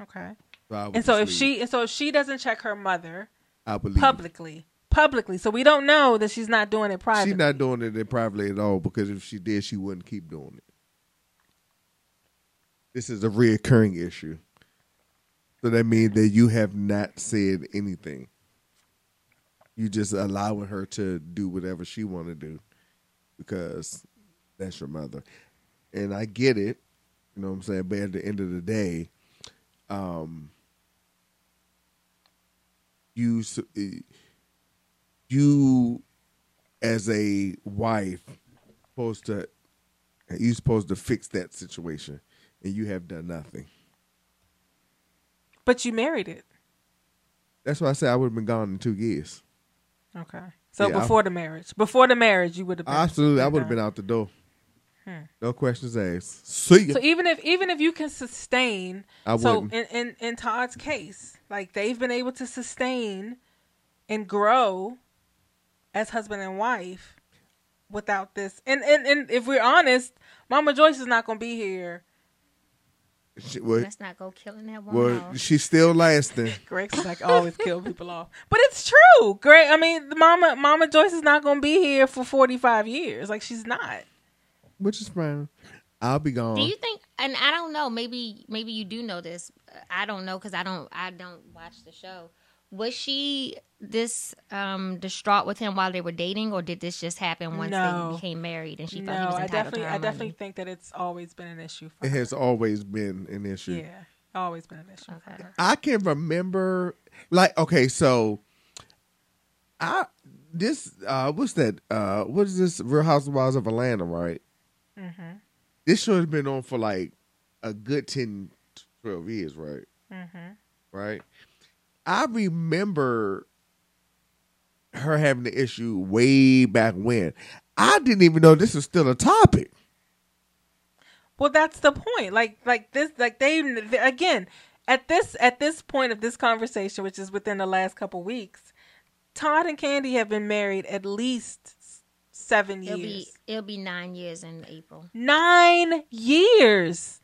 okay. So and so just if she and so if she doesn't check her mother I believe publicly publicly so we don't know that she's not doing it privately she's not doing it privately at all because if she did, she wouldn't keep doing it. This is a reoccurring issue. So that means that you have not said anything. You just allowing her to do whatever she want to do because that's your mother. And I get it, you know what I'm saying? But at the end of the day, um, you eh, you as a wife supposed to you supposed to fix that situation and you have done nothing. But you married it. That's why i said i would have been gone in two years. Okay. So Yeah, I- before the marriage, before the marriage, you would have been absolutely i would have been out the door. Hmm. No questions asked. See ya. So even if even if you can sustain, I so wouldn't. in, in in Todd's case, like they've been able to sustain and grow as husband and wife without this. And and and if we're honest, Mama Joyce is not going to be here. She- well, Let's not go killing that one well, off. she's still lasting Greg's like always kill people off, but it's true. Greg, I mean, the Mama Mama Joyce is not going to be here for forty five years. Like she's not. which is fine i'll be gone Do you think? And I don't know. Maybe maybe you do know this. I don't know because I don't I don't watch the show. Was she this um distraught with him while they were dating, or did this just happen once No. they became married and she no, thought he was I entitled definitely to her I definitely money? think that it's always been an issue for it her. has always been an issue Yeah. Always been an issue for Okay. her. I can remember like okay, so I this uh what's that uh what is this Real Housewives of Atlanta, right? Mhm. This show has been on for like a good 10 12 years, right? Mhm. Right? I remember her having the issue way back when. I didn't even know this was still a topic. Well, that's the point. Like, like this, like they again at this at this point of this conversation, which is within the last couple weeks, Todd and Kandi have been married at least s- seven It'll years. be it'll be nine years in April. Nine years.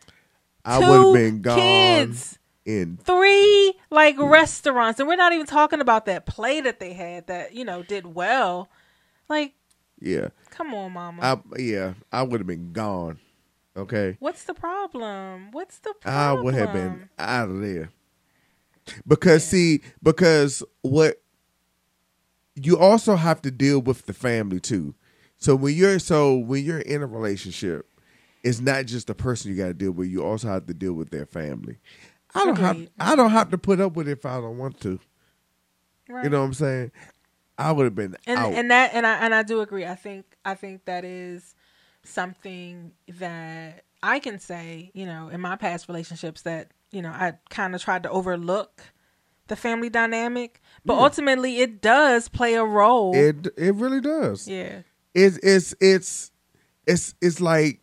I would have been gone kids. In Three like restaurants, and we're not even talking about that play that they had that you know did well. Like, yeah. come on, Mama. I yeah, I would have been gone. Okay. What's the problem? What's the problem? I would have been out of there. Because see, because what you also have to deal with the family too. So when you're so when you're in a relationship, it's not just the person you got to deal with. You also have to deal with their family. I don't have I don't have to put up with it if I don't want to. Right. You know what I'm saying? I would have been and out. and that and I and I do agree. I think I think that is something that I can say, you know, in my past relationships that, you know, I kind of tried to overlook the family dynamic, but ultimately it does play a role. it it really does. yeah. it's it's it's it's it's like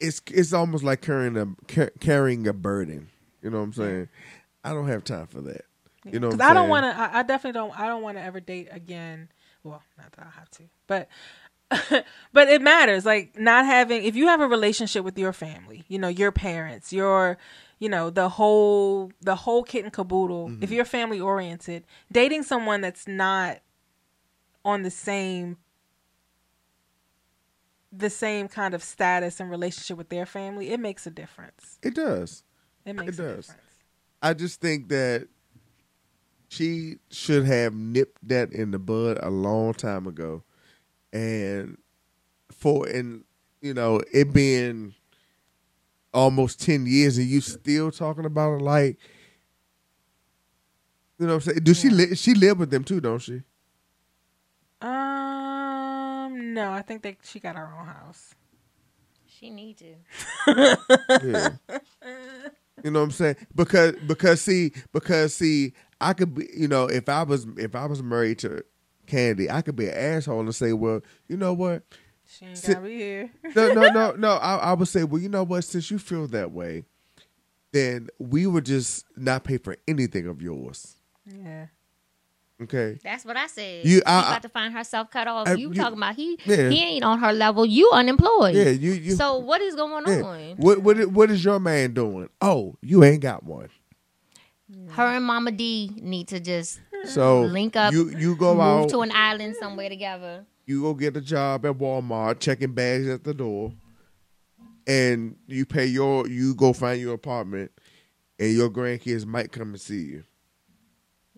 it's it's almost like carrying a ca- carrying a burden. You know what I'm saying? I don't have time for that. You know, Cuz I'm don't want to I, I definitely don't I don't want to ever date again. Well, not that I have to. But but it matters like not having if you have a relationship with your family you know your parents your you know the whole the whole kit and caboodle Mm-hmm. if you're family oriented dating someone that's not on the same the same kind of status and relationship with their family it makes a difference It does. it makes a does. difference I just think that she should have nipped that in the bud a long time ago, and for and you know it being almost ten years and you still talking about it like you know what I'm saying? Do she li- she live with them too? Don't she? um no i think that she got her own house She need to. Yeah. you know what I'm saying? Because because see because see I could be you know if I was if I was married to Kandi I could be an asshole and say well you know what she ain't Sit- gotta be here no no no no I, I would say well you know what since you feel that way then we would just not pay for anything of yours yeah okay That's what I said. You- I- she I- to find herself cut off. I- you, you- talking about he? Yeah. He ain't on her level. You unemployed. yeah you you so what is going yeah. on? what what what is your man doing oh you ain't got one Her and Mama D need to just so Link up, you you go move out to an island somewhere together. you go get a job at Walmart, checking bags at the door, and you pay your you go find your apartment, and your grandkids might come and see you.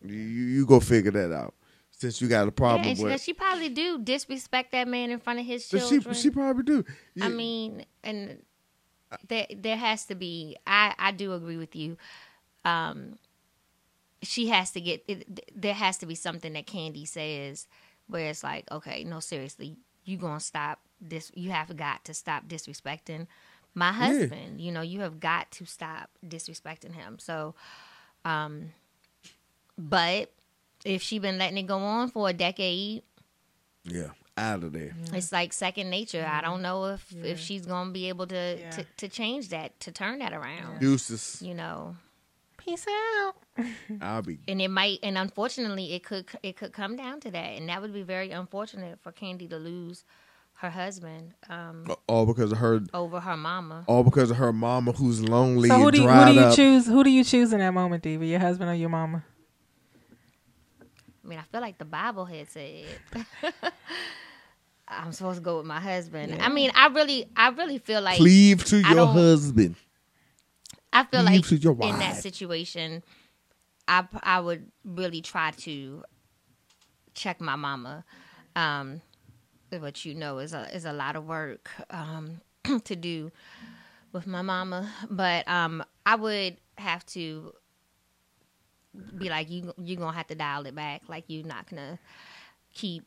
You you go figure that out. Since you got a Yeah, problem and she, with, she probably do disrespect that man in front of his But she she probably do. I mean, and there there has to be. I I do agree with you. Um, she has to get. It, there has to be something that Kandi says where it's like, okay, no, seriously, you gonna stop this? You have got to stop disrespecting my husband. You know, you have got to stop disrespecting him. So, um, but if she been letting it go on for a decade, yeah, out of there. it's like second nature. I don't know if if she's gonna be able to, Yeah. to to change that to turn that around. Deuces. You know, peace out I'll be and it might, and unfortunately, it could it could come down to that, and that would be very unfortunate for Kandi to lose her husband um, all because of her. over her mama. All because of her mama, who's lonely so who and do you, who do you choose who do you choose in that moment diva your husband or your mama I mean, I feel like the Bible had said. I'm supposed to go with my husband. I mean, I really, I really feel like Cleave to I your husband. I feel Cleave like in that situation, I I would really try to check my mama, um, which you know is a is a lot of work um, to do. with my mama, but um, I would have to be like, you you gonna have to dial it back. Like you're not gonna keep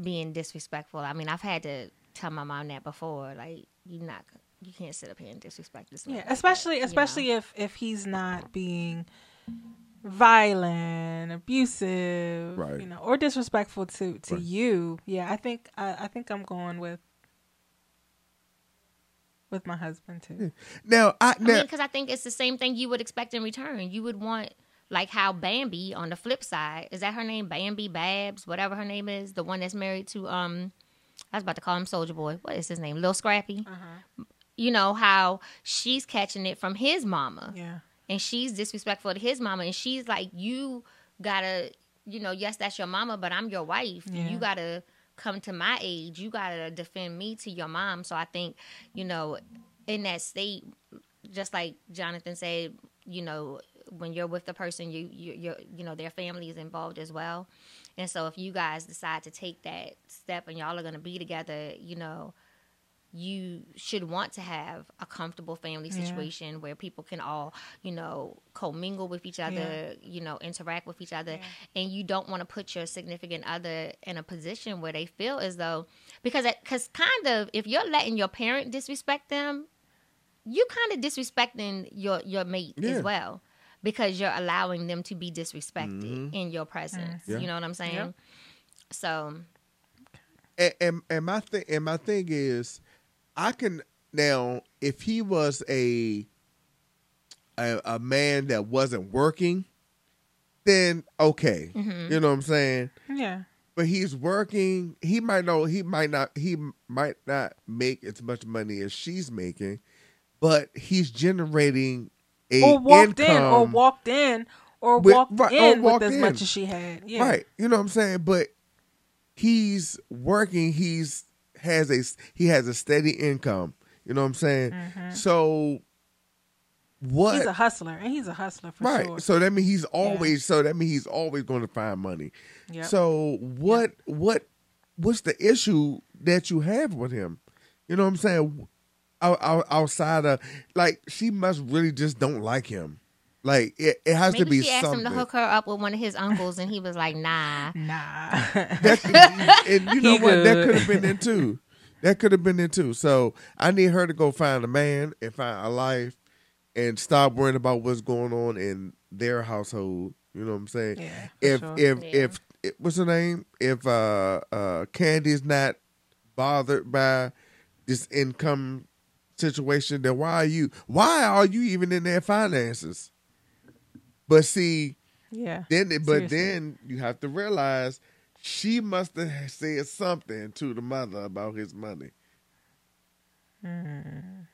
being disrespectful. I mean, I've had to tell my mom that before. Like you're not you can't sit up here and disrespect this. man Yeah, like that, especially you know? especially if if he's not being violent, abusive, Right. you know, or disrespectful to to Right. you. Yeah, I think I, I think I'm going with with my husband too. Now, I I mean, now, because I think it's the same thing you would expect in return. You would want like how Bambi on the flip side is that her name Bambi Babs, whatever her name is, the one that's married to um, I was about to call him Soldier Boy. What is his name? Lil Scrappy. You know how she's catching it from his mama, Yeah. and she's disrespectful to his mama, and she's like, you gotta, you know, yes, that's your mama, but I'm your wife. Yeah. You gotta come to my age. You gotta defend me to your mom. So I think, you know, in that state, just like Jonathan said, you know, when you're with the person, you you you you know their family is involved as well, and so if you guys decide to take that step and y'all are gonna be together, you know, you should want to have a comfortable family Yeah. situation where people can all, you know, commingle with each other, Yeah. you know, interact with each other. And you don't want to put your significant other in a position where they feel as though, because, because kind of, if you're letting your parent disrespect them, you kind of disrespecting your, your mate Yeah. as well. Because you're allowing them to be disrespected Mm-hmm. in your presence. Yeah. You know what I'm saying? Yep. So, and, and and my thing and my thing is, I can now if he was a a, a man that wasn't working, then okay, Mm-hmm. you know what I'm saying. Yeah. But he's working. He might know. He might not. He might not make as much money as she's making, but he's generating a Or walked in, or walked in, or with- walked right, or in walked with as in. much as she had. Yeah. Right. You know what I'm saying? But he's working, he's has a he has a steady income. You know what I'm saying? So what Mm-hmm. He's a hustler, and he's a hustler for right. sure. So that means he's always so that means he's always going to find money. Yep. So what what what's the issue that you have with him? You know what I'm saying? Out, out, outside of like she must really just don't like him. Like it, it has to maybe be she asked something. him to hook her up with one of his uncles, and he was like, nah. Nah. That could, and you know He what? That could have been it too. That could have been it too. So I need her to go find a man and find a life, and stop worrying about what's going on in their household. You know what I'm saying? Yeah, If sure. if Yeah. if if what's her name? If uh uh Kandi's not bothered by this income situation, then why are you? Why are you even in their finances? But see, yeah. then but Seriously. then you have to realize she must have said something to the mother about his money. Mm.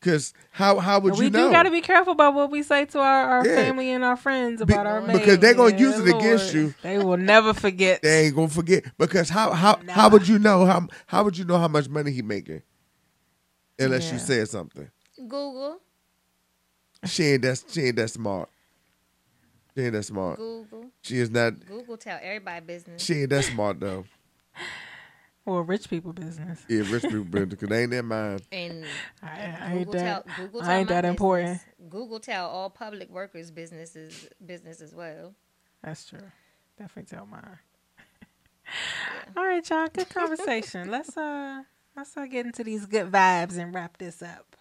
Cause how how would we you know? We do got to be careful about what we say to our, our Yeah. family and our friends Be- about our because mate. they gonna Yeah, use it against you. They will never forget. they ain't gonna forget. Because how how how would you know how how would you know how much money he making? Unless you Yeah. said something. Google, She ain't that she ain't that smart. She ain't that smart. Google, She is not Google. Tell everybody business. she ain't that smart though. Or rich people business. Yeah, rich people business because they ain't that mind. And I, I ain't Google that. tell Google I ain't my that important. Google tell all public workers businesses business as well. That's true. Definitely tell mine. All right, y'all. Good conversation. let's uh let's uh, get into these good vibes and wrap this up.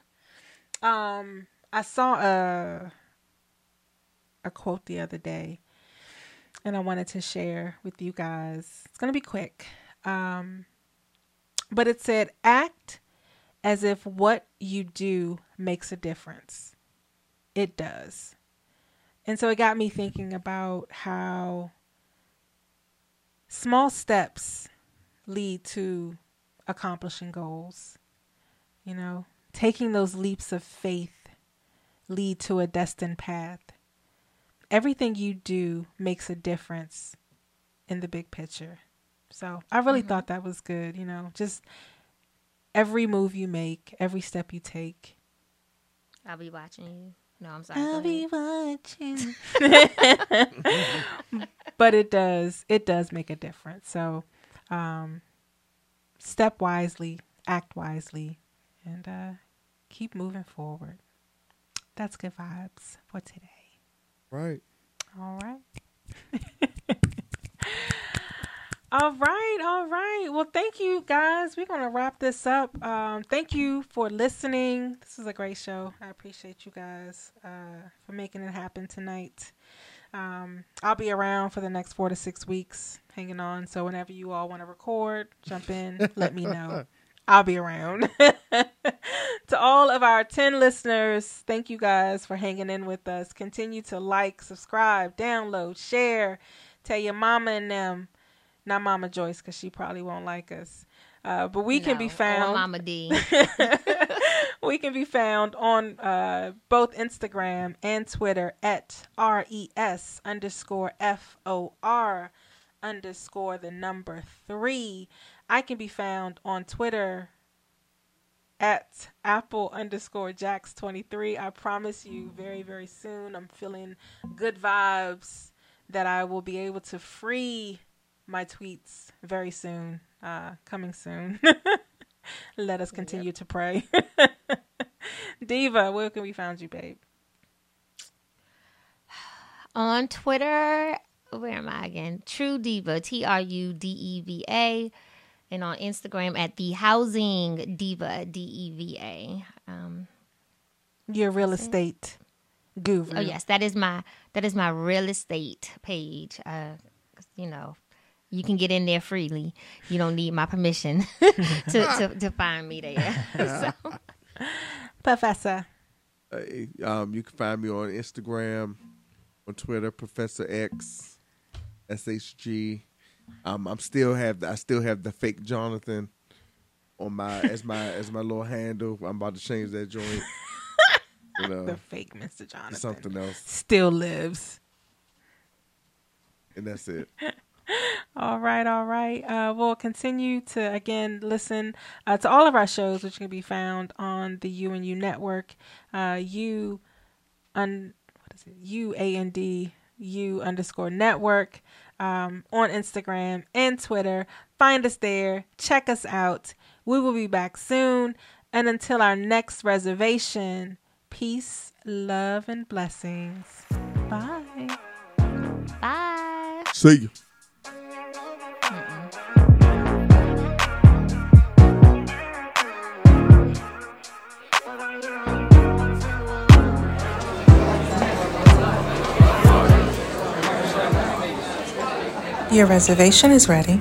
Um, I saw a a quote the other day, and I wanted to share with you guys. It's gonna be quick. Um, but it said, "Act as if what you do makes a difference. It does." And so it got me thinking about how small steps lead to accomplishing goals. You know, taking those leaps of faith lead to a destined path. Everything you do makes a difference in the big picture. So I really thought that was good. You know, just every move you make, every step you take. I'll be watching you. No, I'm sorry. I'll be watching. but it does it does make a difference. So um step wisely, act wisely, and uh keep moving forward. That's good vibes for today. Right. All right. all right, all right. Well, thank you guys. We're gonna wrap this up. Um, thank you for listening. This is a great show. I appreciate you guys uh, for making it happen tonight. Um, I'll be around for the next four to six weeks, hanging on. So whenever you all want to record, jump in, let me know. I'll be around. to all of our 10 listeners, thank you guys for hanging in with us. Continue to like, subscribe, download, share. Tell your mama and them, not Mama Joyce, because she probably won't like us. Uh, but we can be found Mama D. we can be found on uh, both Instagram and Twitter at res underscore for underscore the number three. I can be found on Twitter at apple underscore jacks 23 i promise you very very soon i'm feeling good vibes that i will be able to free my tweets very soon uh coming soon. Let us continue to pray diva where can we find you babe on Twitter, where am I again? True Diva, T R U D E V A, and on Instagram at the Housing Diva, D E V A. Um, your real estate guru oh yes, that is my that is my real estate page. Uh, you know, you can get in there freely. You don't need my permission to, to to find me there. so, professor Hey, um, you can find me on Instagram, on Twitter, Professor X, SHG. Um, I'm still have I still have the fake Jonathan on my as my as my little handle. I'm about to change that joint. you know, the fake mr jonathan something else, still lives and that's it. All right, all right. Uh, we'll continue to again listen uh, to all of our shows, which can be found on the UNU network. Uh, U, un, what is it? U A N D U underscore network um, on Instagram and Twitter. Find us there. Check us out. We will be back soon. And until our next reservation, peace, love, and blessings. Bye. bye. See you. Your reservation is ready.